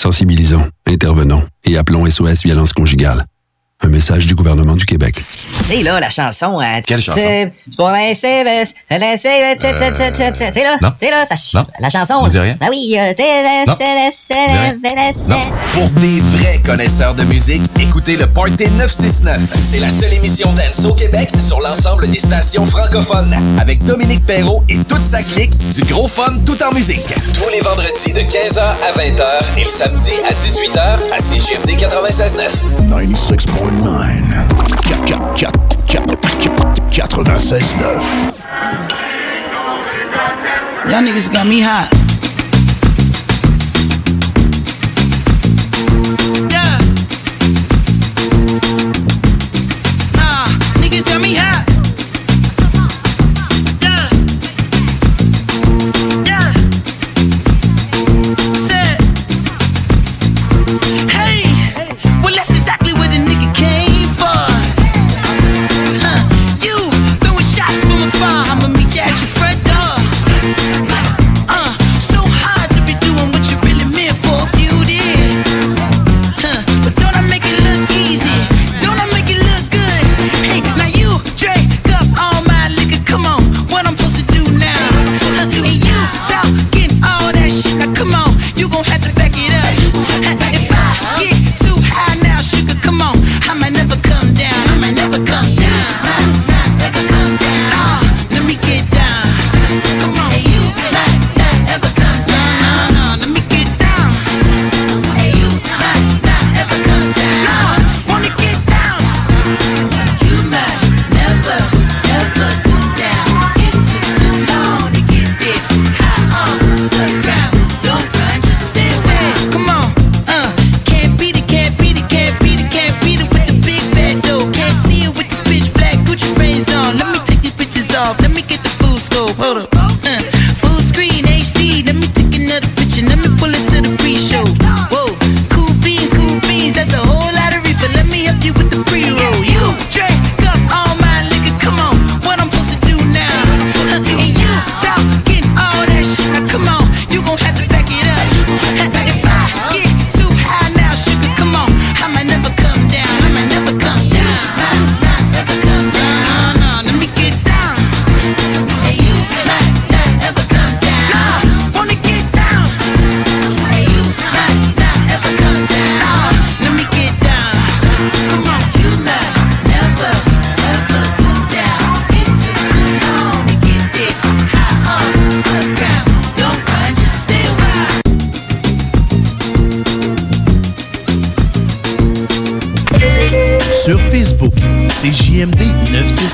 [SPEAKER 11] Sensibilisons, intervenons et appelons SOS Violence Conjugale. Un message du gouvernement du Québec.
[SPEAKER 31] C'est là la chanson. Hein,
[SPEAKER 11] Quelle chanson?
[SPEAKER 31] C'est là,
[SPEAKER 11] non.
[SPEAKER 31] c'est là, ça,
[SPEAKER 11] Non.
[SPEAKER 31] la chanson.
[SPEAKER 11] On dit rien.
[SPEAKER 31] Ah oui, c'est la
[SPEAKER 11] Non.
[SPEAKER 31] CVS,
[SPEAKER 28] Pour des vrais connaisseurs de musique, écoutez le Party 969. C'est la seule émission dance au Québec sur l'ensemble des stations francophones. Avec Dominique Perrault et toute sa clique, du gros fun tout en musique. Tous les vendredis de 15h à 20h et le samedi à 18h à CGMD 96.9.
[SPEAKER 50] 96.9. 96.9.
[SPEAKER 48] Y'all niggas got me hot.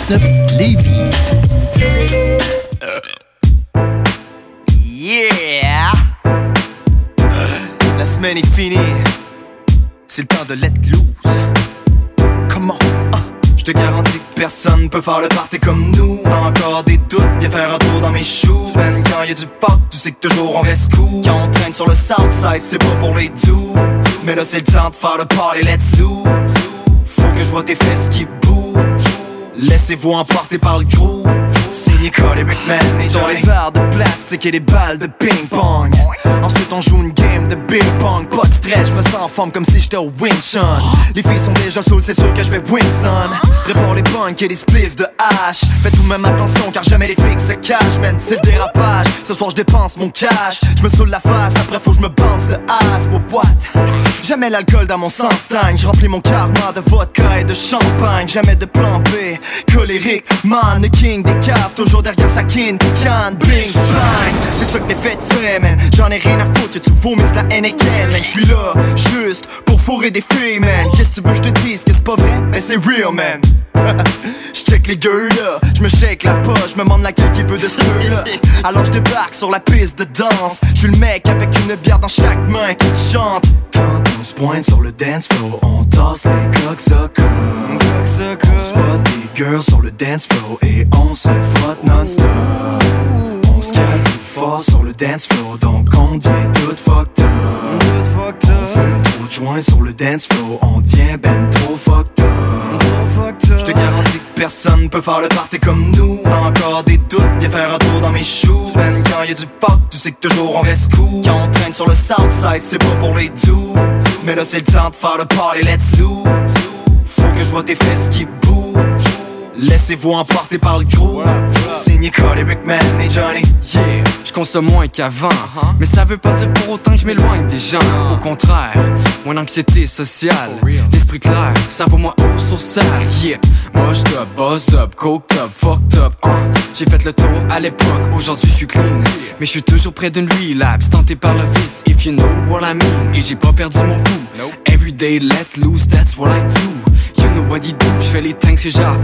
[SPEAKER 51] 969 Lévis.
[SPEAKER 52] Yeah! La semaine est finie. C'est le temps de let loose. Comment? Je te garantis que personne peut faire le party comme nous. Encore des doutes, viens faire un tour dans mes shoes. Même quand y a du fuck, tu sais que toujours on reste cool. Quand on traîne sur le southside, c'est pas pour les doux. Mais là, c'est le temps de faire le party, let's lose. Faut que je vois tes fesses qui bougent. Laissez-vous emporter par le groove. Signé Cody Sur les verres de plastique et les balles de ping-pong. Ensuite, on joue une game de ping-pong. Pas de stress, je me sens en forme comme si j'étais au Winchon. Les filles sont déjà saoules, c'est sûr que je vais Winson. Prépare les punks et les spliffs de hache. Faites tout de même attention car jamais les flics se cachent, man. C'est le dérapage. Ce soir, je dépense mon cash. Je me saoule la face, après faut que je me pense le as. Pour boîte. Jamais l'alcool dans mon sens dingue. Je remplis mon karma de vodka et de champagne. Jamais de plan B. Colérique, man, le king des Toujours derrière sa kin, can, bing, bang. C'est ça que les fêtes feraient, man. J'en ai rien à foutre que tu vomisses la Henneken, man. J'suis là, juste pour fourrer des filles, man. Qu'est-ce que tu veux, je te dise que c'est pas vrai? Mais c'est real, man. *laughs* J'check les gueules là, j'me shake la poche, j'me demande laquelle qui veut de ce là. Alors je débarque sur la piste de danse. J'suis le mec avec une bière dans chaque main qui te chante. Quand on se pointe sur le dance floor, on tasse les cocksuckers. On spot des girls sur le dance floor et on se frotte non-stop. On se calme fort sur le dance floor, donc on devient tout fucked up. On fume trop de joints sur le dance floor, on devient ben trop fucked up. Je te garantis que personne peut faire le party comme nous. Encore des doutes, viens faire un tour dans mes shoes. Même quand y a du fuck, tu sais que toujours on reste cool. Quand on traîne sur le southside, c'est pas pour les doux. Mais là c'est le temps de faire le party, let's lose. Faut que je vois tes fesses qui bougent. Laissez-vous emporter par le gros. Signé Cody Rickman et Johnny.
[SPEAKER 53] Yeah, je consomme moins qu'avant. Mais ça veut pas dire pour autant que je m'éloigne des gens. Au contraire, moins d'anxiété sociale. L'esprit clair, ça vaut moi haut sur sale. Yeah, moche up, boss up, coked up, fucked up. hein. J'ai fait le tour à l'époque, aujourd'hui je suis clean. Mais je suis toujours près d'une relapse, tenté par le vice, if you know what I mean. Et j'ai pas perdu mon fou. Everyday let loose, that's what I do. You know what do, je fais les tanks que j'ai à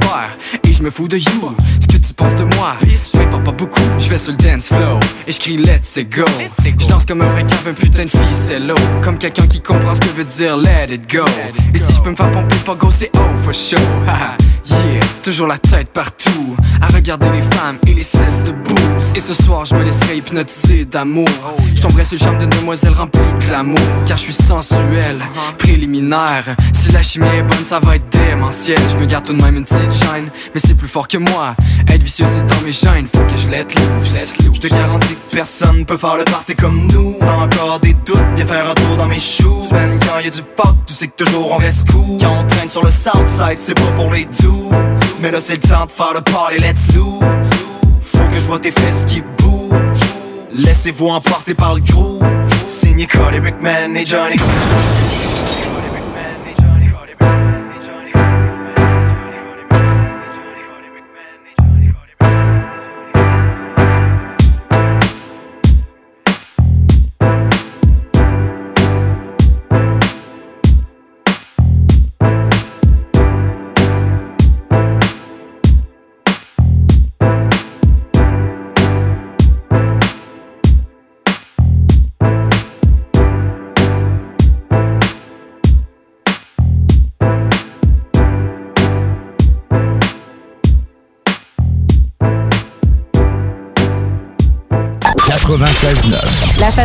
[SPEAKER 53] Et je me fous de you, ce que tu penses de moi. Je m'importe pas beaucoup, je vais sur le dance flow Et je crie let's go. Je danse comme un vrai cave, un putain de ficello Comme quelqu'un qui comprend ce que veut dire let it go. Et si je peux me faire pomper pas go c'est oh for Haha, *laughs* Yeah, toujours la tête partout. À regarder les femmes et les scènes de booze Et ce soir je me laisserai hypnotiser d'amour. Je tomberai sur le charme d'une demoiselle remplie de glamour Car je suis sensuel, préliminaire. Si la chimie est bonne ça va être démentiel Je me garde tout de même une petite shine Mais c'est plus fort que moi Être vicieux c'est dans mes gènes Faut que je
[SPEAKER 52] Je te garantis que personne peut faire le party comme nous. Encore des doutes, viens faire un tour dans mes shoes. Même quand y a du fuck, tu sais que toujours on reste cool. Quand on traîne sur le southside, c'est pas pour les doux. Mais là c'est le temps de faire le party, let's lose. Faut que je vois tes fesses qui bougent. Laissez-vous emporter par le groove. Signé Cody Rickman et Johnny.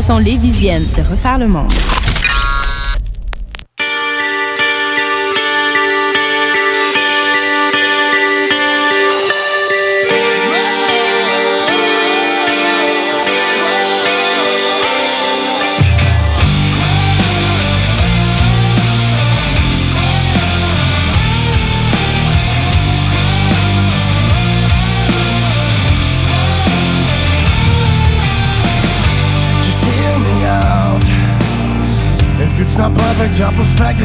[SPEAKER 37] Façon lévisienne de refaire le monde.
[SPEAKER 30] You're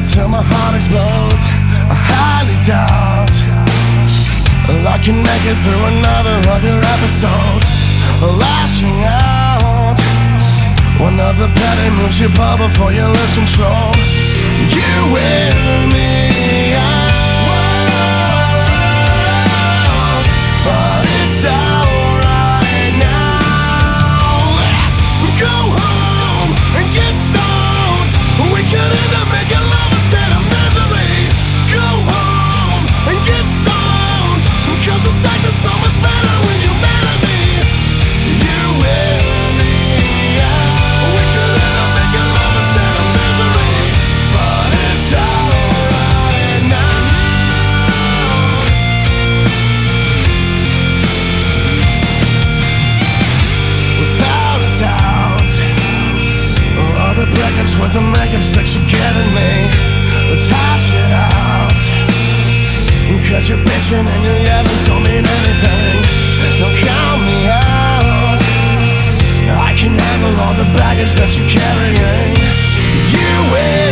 [SPEAKER 30] till my heart explodes.
[SPEAKER 54] I highly doubt I can make it through another of your episodes Lashing out. One of the petty moves you pull before you lose control. You and me. at your passion and you haven't told me anything. Don't count me out. I can handle all the baggage that you're carrying. You
[SPEAKER 37] will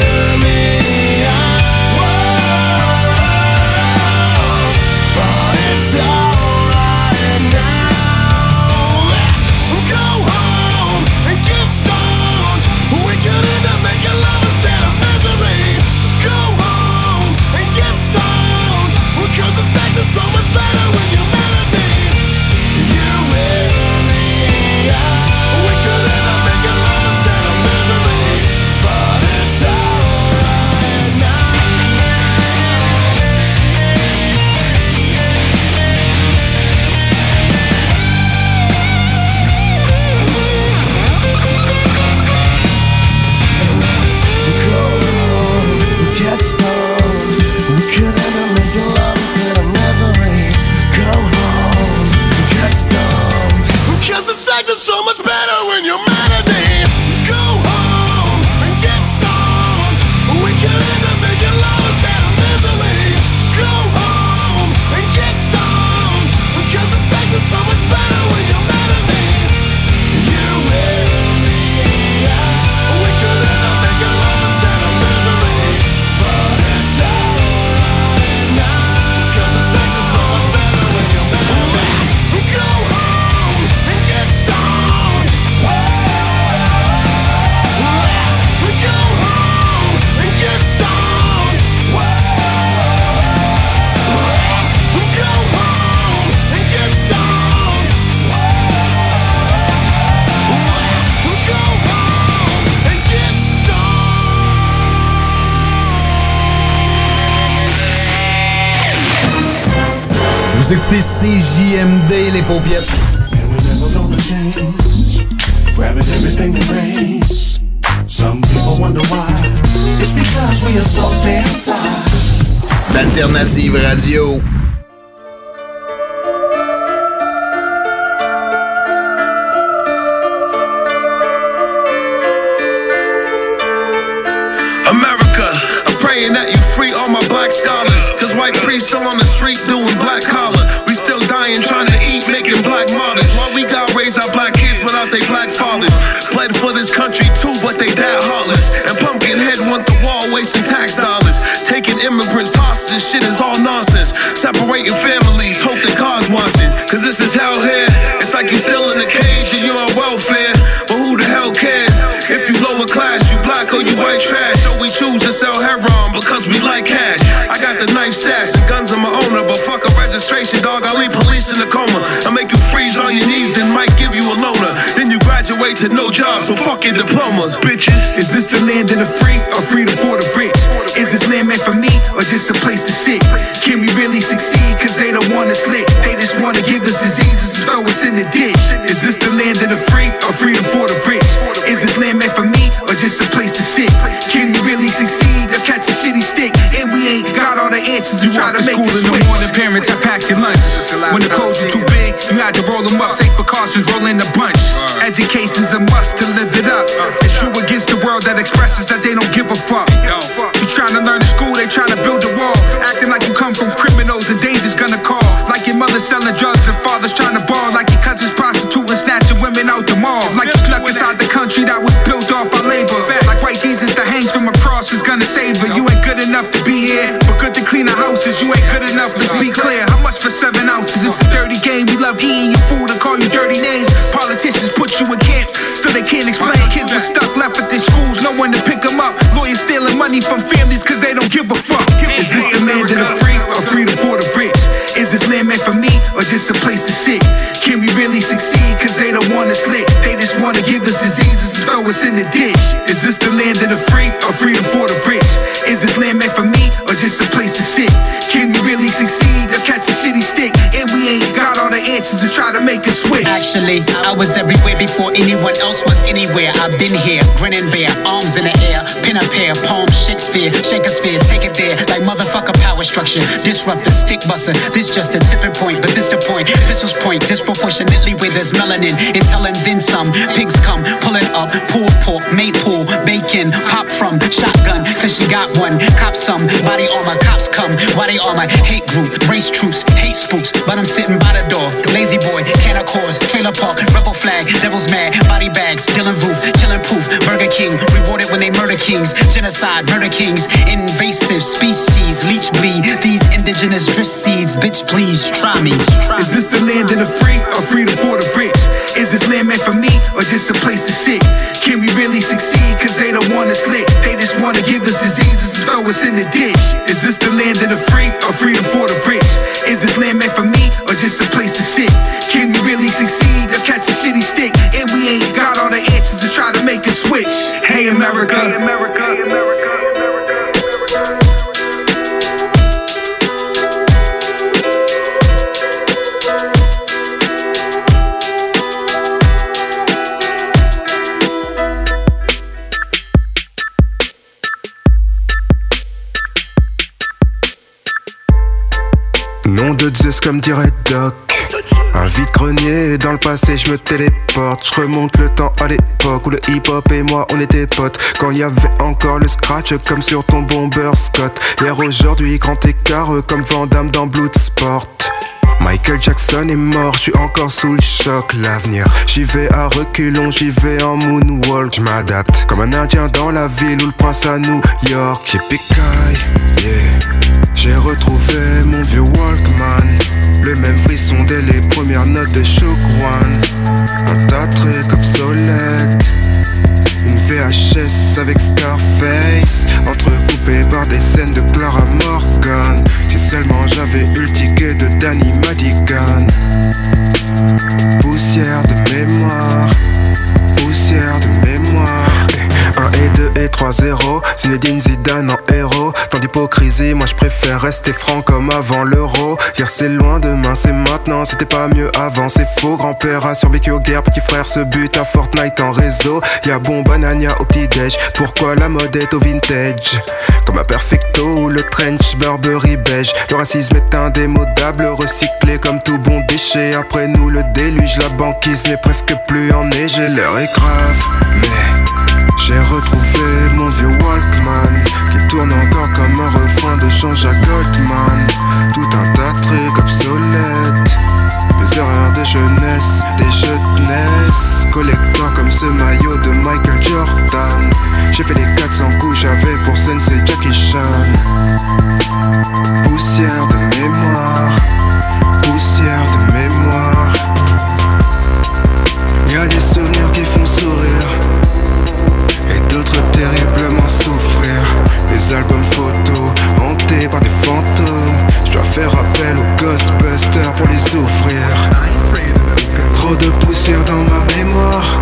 [SPEAKER 37] C'est CJMD, les paupières. Radio.
[SPEAKER 42] registration, dog. I leave police in a coma. I'll make you freeze on your knees and might give you a loner. Then you graduate to no job, so fuck your diplomas. Bitches.
[SPEAKER 48] Is this the land of the free or freedom for the rich? Is this land meant for me or just a place to sit? Can we really succeed? Cause they don't want us lit. They just wanna give us diseases and throw us in the ditch. Is this You try to make
[SPEAKER 36] school in the morning, parents, I packed your lunch. When the clothes are too big, you had to roll them up. Safe precautions, roll in a bunch.
[SPEAKER 48] Education's a must to live it up. It's you against the world that expresses that
[SPEAKER 55] before anyone else was anywhere. I've been here, grinning bare, arms in the air, pin a pair, palm Shakespeare, shake a sphere, take it there, like motherfucker power structure, disrupt the stick buster. This just a tipping point, but this the point. This was point disproportionately where there's melanin. It's hell and then some. Pigs come, pull it up, pulled pork, pool, bacon, pop from shotgun, cause she got one. Cop some, body armor, cops come, body armor, hate group, race troops, spooks, but I'm sitting by the door. Lazy boy, can of course, trailer park, rebel flag, devil's mad, body bags, stealing roof, killing proof, Burger King, rewarded when they murder kings, genocide, murder kings, invasive species, leech bleed, these indigenous drift seeds, bitch please, try me.
[SPEAKER 56] Is this the land of the free or freedom for the rich? Is this land meant for me or just a place to sit? Can we really succeed? Cause they don't want us lit. They just wanna give us diseases and throw us in the ditch. Is this the land of the free or freedom for the rich?
[SPEAKER 57] Comme dirait Doc Un vide-grenier dans le passé je me téléporte. Je remonte le temps à l'époque où le hip-hop et moi on était potes. Quand y avait encore le scratch comme sur ton bomber Scott. Hier aujourd'hui grand écart comme Van Damme dans Bloodsport Michael Jackson est mort, je suis encore sous le choc. L'avenir, j'y vais à reculons, j'y vais en moonwalk. Je m'adapte comme un indien dans la ville ou le prince à New York. J'ai yeah. J'ai retrouvé mon vieux Walkman. Le même frisson dès les premières notes de Shook One. Un tas de trucs obsolètes. Une VHS avec Scarface Par des scènes de Clara Morgan. Si seulement j'avais eu le ticket de Danny Madigan. Poussière de mémoire. Poussière de mémoire 1 et 2 et 3 0 Zinedine Zidane en héros. Tant d'hypocrisie, moi je préfère rester franc comme avant l'euro. Hier c'est loin, demain c'est maintenant. C'était pas mieux avant, c'est faux. Grand-père a survécu aux guerres, petit frère se bute à Fortnite en réseau. Y'a bon banania au petit-déj. Pourquoi la mode est au vintage? Comme un perfecto ou le trench Burberry beige. Le racisme est indémodable, recyclé comme tout bon déchet. Après nous le déluge, la banquise n'est presque plus enneigée L'heure est grave, mais... J'ai retrouvé mon vieux Walkman Qui tourne encore comme un refrain de Jean-Jacques Goldman. Tout un tas de trucs obsolètes. Des erreurs de jeunesse, des jeux de NES Collecteur comme ce maillot de Michael Jordan. J'ai fait les 400 coups, j'avais pour Sensei Jackie Chan. Poussière de mémoire pour les souffrir. Trop de poussière dans ma mémoire.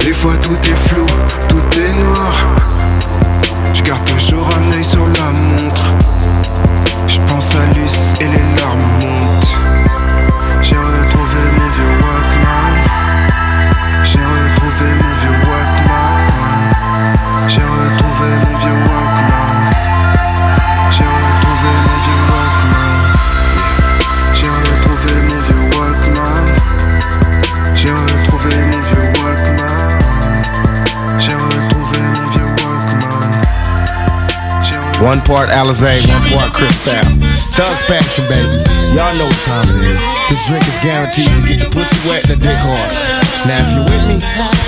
[SPEAKER 57] Des fois tout est flou, tout est noir. Je garde toujours un œil sur la montre. Je pense à Luce et les larmes
[SPEAKER 58] One part Alizé, one part Cristal. Thug's passion, baby. Y'all know what time it is. This drink is guaranteed to get the pussy wet and the dick hard. Now, if you with me,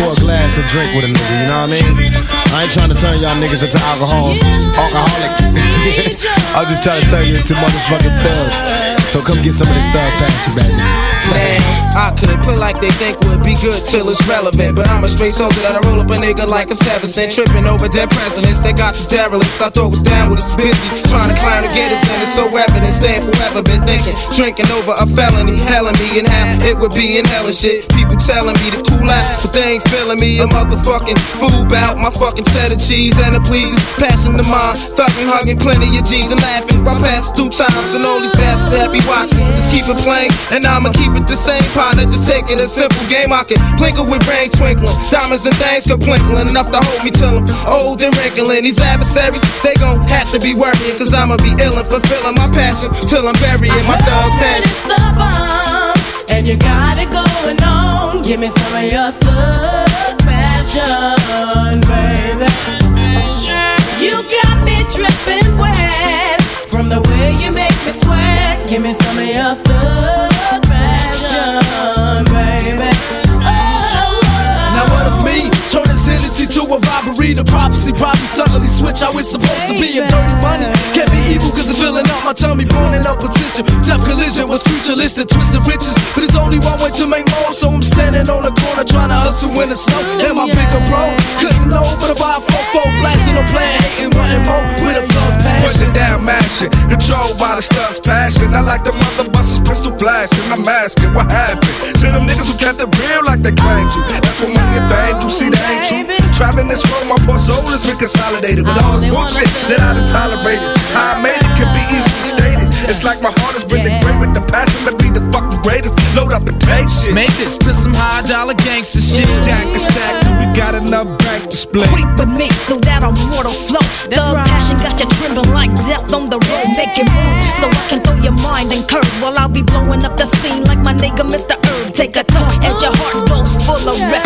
[SPEAKER 58] pour a glass and drink with a nigga, you know what I mean? I ain't trying to turn y'all niggas into alcohols, alcoholics. *laughs* I'm just trying to turn you into motherfucking thugs. So come get some of this thug passion, baby.
[SPEAKER 36] Man, I could play like they think would be good till it's relevant. But I'm a straight soldier that I roll up a nigga like a seven cent. Tripping over dead presidents. They got this derelicts. I thought was down with us busy. Trying to climb to get us in. It's so evident. Staying forever. Been thinking. Drinking over a felony. Helling me and how it would be in hell and shit. People telling me to cool out. But they ain't feeling me. A motherfucking fool bout my fucking cheddar cheese and the pleases. Passion to mine. Thugging, hugging plenty of G's and laughing. I pass through times and all these bastards that be watching. Just keep it playing. And I'ma keep it the same partner. Just take it a simple game. I can plinkle with rain twinkling. Diamonds and things go twinkling. Enough to hold me till I'm old and wrinkling. These adversaries, they gon' have to be worrying. Cause I'ma be ill and fulfilling my passion till I'm burying my thug passion.
[SPEAKER 59] the bomb, and you got it going on. Give me some of your thug passion, baby. You got me dripping wet from the way you make me sweat. Give me some of your thug
[SPEAKER 36] a robbery? The prophecy probably suddenly switch how it's supposed to be. And dirty money can't be evil cause it's filling up my tummy, born in opposition. Death collision was futuristic, twisted riches. But it's only one way to make more, so I'm standing on the corner trying to hustle in the snow. And my bigger bro couldn't know, but about four four blasting a plan, hating, wanting more with a thug passion.
[SPEAKER 60] Pushing down, mashing, controlled by the stuff's passion. I like the mother busters, pistol blasting. I'm asking what happened to them niggas who kept it real like they claimed to. That's what money and fame do. See, that ain't true. Traveling this road, my poor soul has been consolidated with all this bullshit that I done tolerated. How I made it can be easily stated. It's like my heart has been great with the passion to be the fucking greatest. Load up and take shit.
[SPEAKER 36] Make this to some high dollar gangster shit. Jack and stack, we got enough bank to split.
[SPEAKER 61] Creep with me through that immortal flow. Thug passion got you trembling like death on the road. Make it move so I can throw your mind and curve while I'll be blowing up the scene like my nigga Mr. Herb. Take a toke as your heart goes full of rest.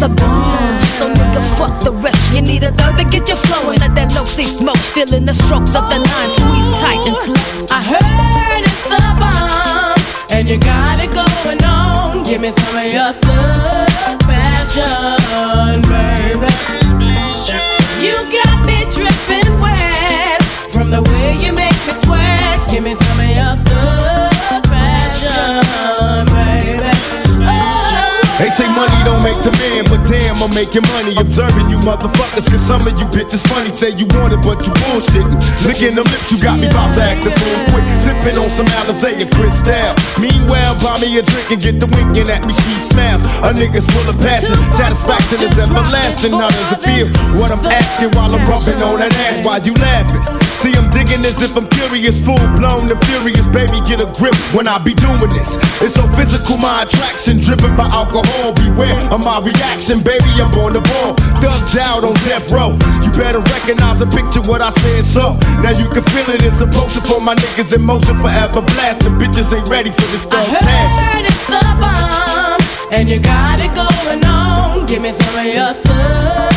[SPEAKER 61] The bomb, so nigga fuck the rest. You need a thug to get you flowing at that low C smoke. Feeling the strokes of the nine, squeeze tight and slow.
[SPEAKER 59] I heard it's the bomb, and you got it going on. Give me some of your thug passion, baby. You got me dripping wet from the way you make me sweat. Give me some of your thug passion, baby.
[SPEAKER 58] They say money don't make the man, damn, I'm making money observing you motherfuckers. Cause some of you bitches funny, say you want it, but you bullshitting. Licking them lips, you got me about to act the fool quick. Sipping on some Alizé and Cristal. Meanwhile, buy me a drink and get the winking at me, she smiles. A nigga's full of passion, satisfaction is everlasting. How does it feel? What I'm asking while I'm rubbing on that ass, why you laughing? See, I'm digging as if I'm curious, full blown and furious. Baby, get a grip when I be doing this. It's so physical, my attraction, driven by alcohol. Beware of my reaction, baby. I'm on the ball, thugged out on death row. You better recognize and picture what I said. So now you can feel it. It's a potion for my niggas in motion, forever Blast the Bitches ain't ready for this thug passion.
[SPEAKER 59] it's the bomb, and you got it going on. Give me some of your thug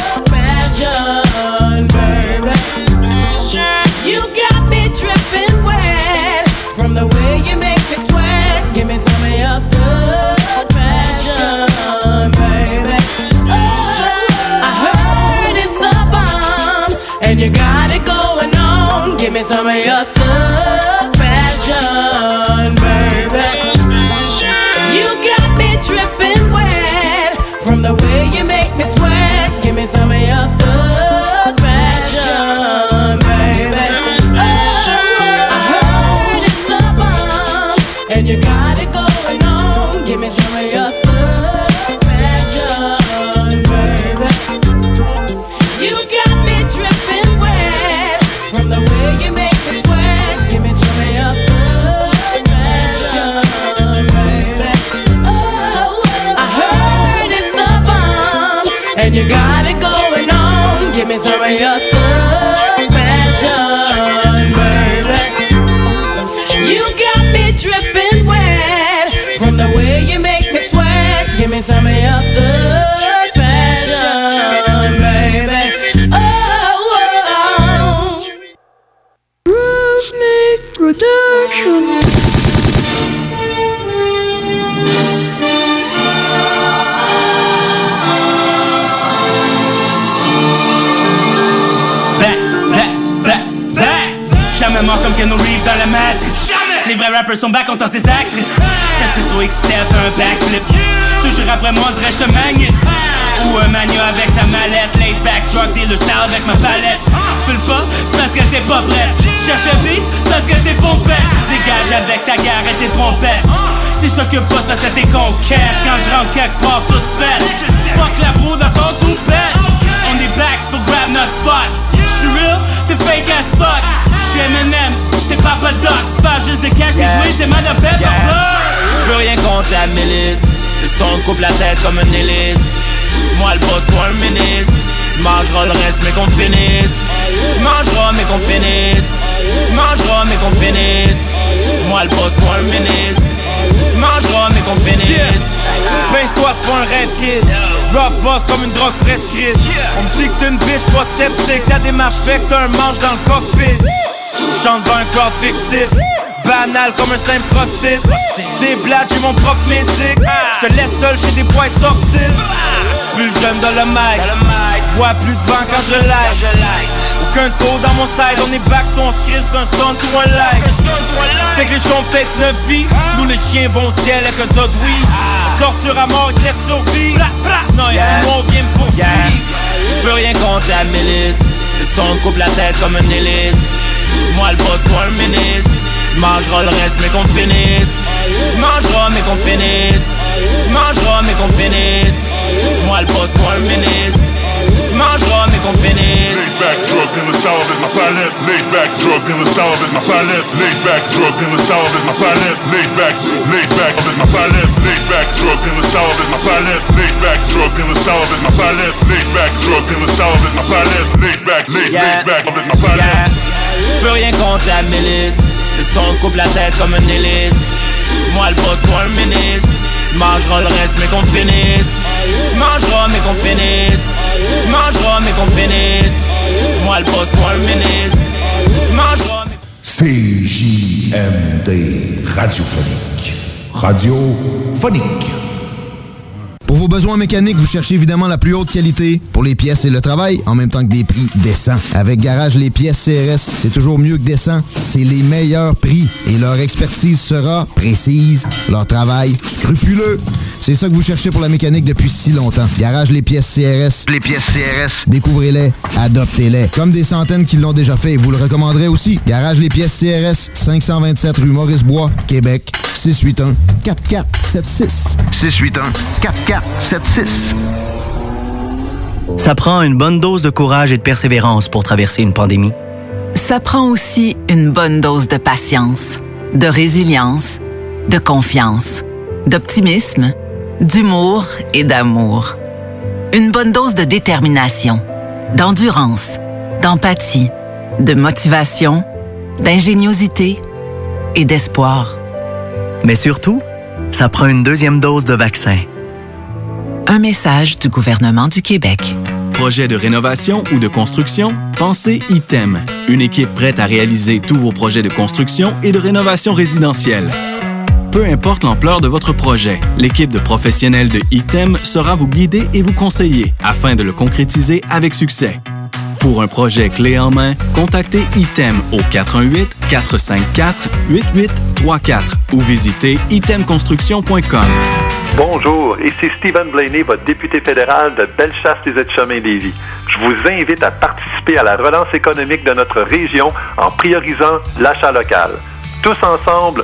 [SPEAKER 59] Give me some of your thug
[SPEAKER 62] tend ses actrices. T'as à un backflip. Toujours après moi, on dirait je te magne. Ou un mania avec sa mallette. Laid back, drug dealer style avec ma palette. Tu le pas, c'est parce que t'es pas prête. Tu cherches beat, c'est parce que t'es pompette. Dégage avec ta gare et tes trompettes. Si je t'occupe pas, c'est que t'es conquête. Quand je rentre quelque part, toute bête. Fuck la broue d'abord tout bête. On est back pour grab notre spot. J'suis real, t'es fake as fuck. J'suis M&M, t'es Papa Doc. Pas juste des cash, t'es doué, t'es mal de pep
[SPEAKER 18] Yeah.
[SPEAKER 62] en blood.
[SPEAKER 18] J'peux rien contre la milice. Le son coupe la tête comme une hélice. Moi le boss, toi le ministre. Tu mangeras le reste mais qu'on finisse. Tu mangeras mais qu'on finisse. Tu mangeras mais qu'on finisse. Moi le boss, toi le ministre. Tu mangeras mais qu'on finisse.
[SPEAKER 63] Pince-toi, c'est pas un rêve kid. Rough boss comme une drogue prescrite. On me dit que t'es une bitch pas sceptique. Ta démarche fait que t'as un manche dans le cockpit Je chante dans un corps fictif. Banal comme un simple prostite. Si t'es blade, j'ai mon propre médic Je te laisse seul chez des poils sortis. Plus jeune de le mic. Vois plus de vent quand je like. Aucun tour dans mon side. On est back, son script d'un stunt ou un like. C'est que les ont peut-être neuf vies. Nous les chiens vont au ciel avec un tas de weed Torture à mort, te laisse survivre
[SPEAKER 18] Yeah.
[SPEAKER 63] nous on vient me poursuivre.
[SPEAKER 18] J'peux rien contre la milice. Le son coupe la tête comme une hélice Moi le boss, toi le ministre Tu mangeras le reste mais qu'on finisse Tu mangeras mais qu'on finisse Tu mangeras mais qu'on finisse Moi le boss, toi le ministre Tu mangeras mais qu'on finisse
[SPEAKER 64] Laid back drug in the style avec ma palette. Laid back drug in the style avec ma palette. Laid back drug in the avec ma palette. Laid back, laid back ma palette. Laid back drug in the style avec ma palette. Laid back drug in the style avec ma palette. Laid back drug in the style avec ma palette. Laid back, laid, laid back ma palette.
[SPEAKER 18] J'peux rien contre la milice. Le son coupe la tête comme une hélice. Moi le boss, toi le ministre. Tu mangeras le reste mais qu'on finisse. Tu mangeras mais qu'on finisse. Tu mangeras mais qu'on finisse. Moi le boss, toi le ministre. Mais
[SPEAKER 65] CJMD Radiophonique. Radiophonique.
[SPEAKER 38] Besoins mécaniques, vous cherchez évidemment la plus haute qualité pour les pièces et le travail, en même temps que des prix décents. Avec Garage Les Pièces CRS, c'est toujours mieux que décent. C'est les meilleurs prix et leur expertise sera précise, leur travail scrupuleux. C'est ça que vous cherchez pour la mécanique depuis si longtemps. Garage Les Pièces CRS. Les pièces CRS. Découvrez-les, adoptez-les. Comme des centaines qui l'ont déjà fait et vous le recommanderez aussi. Garage Les Pièces CRS, 527 rue Maurice-Bois, Québec, 681 4476. 681 4476.
[SPEAKER 66] Ça prend une bonne dose de courage et de persévérance pour traverser une pandémie.
[SPEAKER 12] Ça prend aussi une bonne dose de patience, de résilience, de confiance, d'optimisme, d'humour et d'amour. Une bonne dose de détermination, d'endurance, d'empathie, de motivation, d'ingéniosité et d'espoir.
[SPEAKER 66] Mais surtout, ça prend une deuxième dose de vaccin.
[SPEAKER 12] Un message du gouvernement du Québec.
[SPEAKER 67] Projet de rénovation ou de construction? Pensez ITEM, une équipe prête à réaliser tous vos projets de construction et de rénovation résidentielle. Peu importe l'ampleur de votre projet, l'équipe de professionnels de ITEM sera vous guider et vous conseiller afin de le concrétiser avec succès. Pour un projet clé en main, contactez ITEM au 418-454-8834 ou visitez itemconstruction.com.
[SPEAKER 68] Bonjour, ici Stephen Blaney, votre député fédéral de Bellechasse des Aides-Chemins Lévis. Je vous invite à participer à la relance économique de notre région en priorisant l'achat local. Tous ensemble,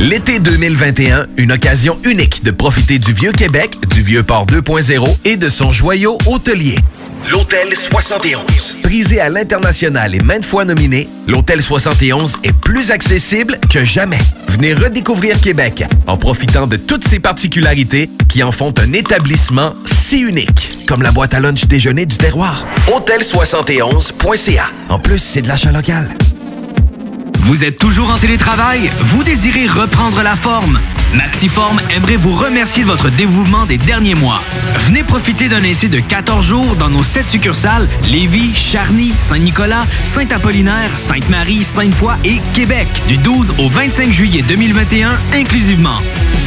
[SPEAKER 28] L'été 2021, une occasion unique de profiter du Vieux Québec, du Vieux Port 2.0 et de son joyau hôtelier. L'Hôtel 71. Prisé à l'international et maintes fois nominé, l'Hôtel 71 est plus accessible que jamais. Venez redécouvrir Québec en profitant de toutes ses particularités qui en font un établissement si unique, comme la boîte à lunch déjeuner du terroir. Hôtel71.ca. En plus, c'est de l'achat local.
[SPEAKER 10] Vous êtes toujours en télétravail? Vous désirez reprendre la forme? Maxiform aimerait vous remercier de votre dévouement des derniers mois. Venez profiter d'un essai de 14 jours dans nos 7 succursales Lévis, Charny, Saint-Nicolas, Saint-Apollinaire, Sainte-Marie, Sainte-Foy et Québec du 12 au 25 juillet 2021 inclusivement.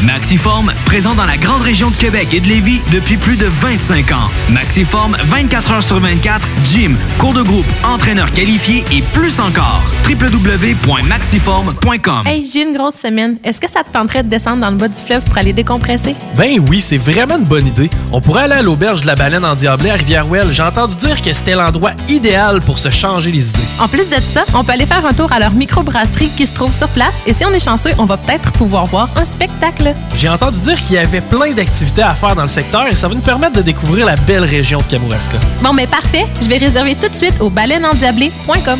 [SPEAKER 10] Maxiform, présent dans la grande région de Québec et de Lévis depuis plus de 25 ans. Maxiform, 24 heures sur 24, gym, cours de groupe, entraîneur qualifié et plus encore. www.maxiform.com
[SPEAKER 8] Hey, j'ai une grosse semaine. Est-ce que ça te tenterait de descendre dans le bas du fleuve pour aller décompresser?
[SPEAKER 69] Ben oui, c'est vraiment une bonne idée. On pourrait aller à l'auberge de la baleine en Diablé à Rivière-Ouelle. J'ai entendu dire que c'était l'endroit idéal pour se changer les idées.
[SPEAKER 8] En plus de ça, on peut aller faire un tour à leur microbrasserie qui se trouve sur place et si on est chanceux, on va peut-être pouvoir voir un spectacle.
[SPEAKER 69] J'ai entendu dire qu'il y avait plein d'activités à faire dans le secteur et ça va nous permettre de découvrir la belle région de Kamouraska.
[SPEAKER 8] Bon, mais parfait. Je vais réserver tout de suite au baleineendiablé.com.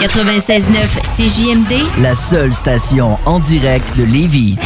[SPEAKER 70] 96.9 CJMD,
[SPEAKER 19] La seule station en direct de Lévis.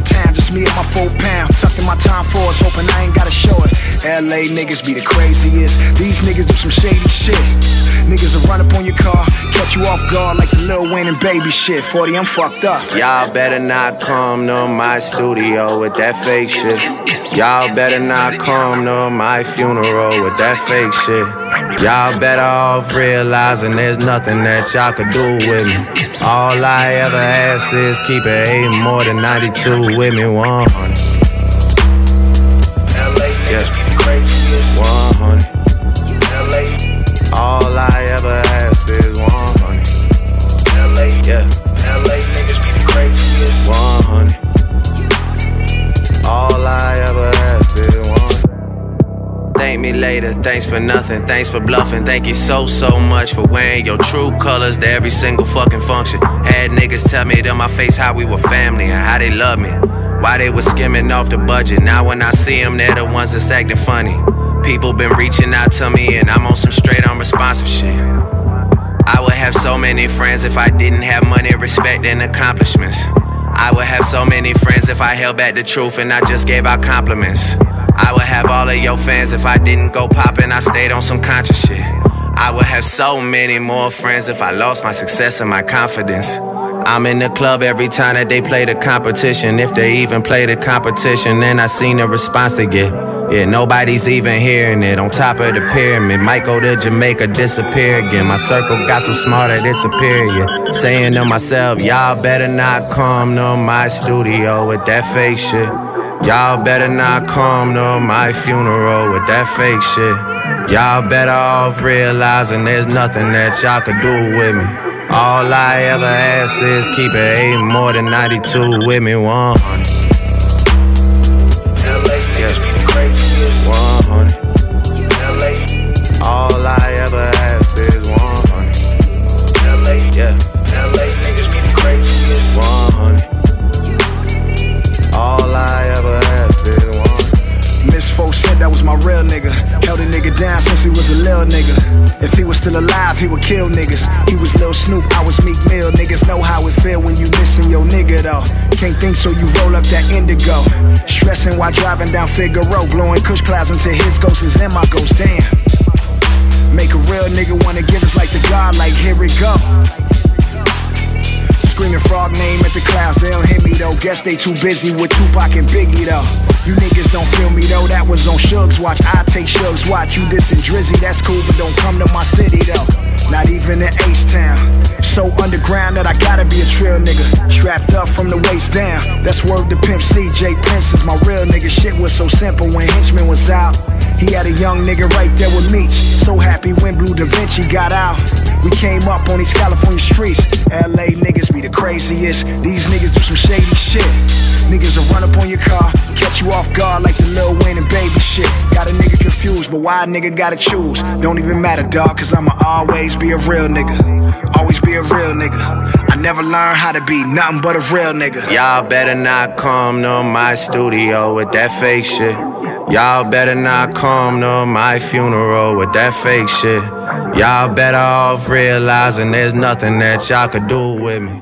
[SPEAKER 19] Riding around town, just me and my four pound. Tucking my time force, hoping I ain't gotta show it. LA niggas be the craziest. These niggas do some shady shit. Niggas will run up on your car, catch you off guard like the Lil Wayne and baby shit. 40, I'm fucked up.
[SPEAKER 71] Y'all better not come to my studio with that fake shit. Y'all better not come to my funeral with that fake shit. Y'all better off realizing there's nothing that y'all could do with me. All I ever ask is keep it eight more than 92 with me, 100. Yeah. Me later, thanks for nothing, thanks for bluffing. Thank you so, so much for wearing your true colors to every single fucking function. Had niggas tell me to my face how we were family and how they love me. Why they was skimming off the budget. Now when I see them, they're the ones that's acting funny. People been reaching out to me and I'm on some straight unresponsive shit. I would have so many friends if I didn't have money, respect, and accomplishments. I would have so many friends if I held back the truth and I just gave out compliments. I would have all of your fans if I didn't go poppin', I stayed on some conscious shit. I would have so many more friends if I lost my success and my confidence. I'm in the club every time that they play the competition. If they even play the competition, then I seen the response they get. Yeah, nobody's even hearing it. On top of the pyramid, might go to Jamaica, disappear again. My circle got so smart that it's superior. Saying to myself, y'all better not come to my studio with that fake shit. Y'all better not come to my funeral with that fake shit. Y'all better off realizing there's nothing that y'all could do with me. All I ever ask is keep it eight more than 92 with me, 100.
[SPEAKER 19] Nigga. If he was still alive, he would kill niggas. He was Lil Snoop, I was Meek Mill. Niggas know how it feel when you missing your nigga though. Can't think so you roll up that indigo. Stressing while driving down Figaro, blowing kush clouds until his ghost is in my ghost. Damn. Make a real nigga wanna give us like the God, like here we go. Screaming frog name at the clouds, they don't hear me though. Guess they too busy with Tupac and Biggie though. You niggas don't feel me though, that was on Shugs watch. I take Shugs watch. You dissing Drizzy, that's cool, but don't come to my city though. Not even in H Town. So underground that I gotta be a trail nigga. Strapped up from the waist down. That's word to Pimp C. J Prince is my real nigga. Shit was so simple when Henchman was out. He had a young nigga right there with Meech. So happy when Blue Da Vinci got out. We came up on these California streets. LA niggas be the craziest. These niggas do some shady shit. Niggas will run up on your car, catch you off guard like the Lil Wayne and baby shit. Got a nigga confused, but why a nigga gotta choose? Don't even matter, dog, cause I'ma always be a real nigga. Always be a real nigga. I never learned how to be nothing but a real nigga.
[SPEAKER 71] Y'all better not come to my studio with that fake shit. Y'all better not come to my funeral with that fake shit. Y'all better off realizing there's nothing that y'all could do with me.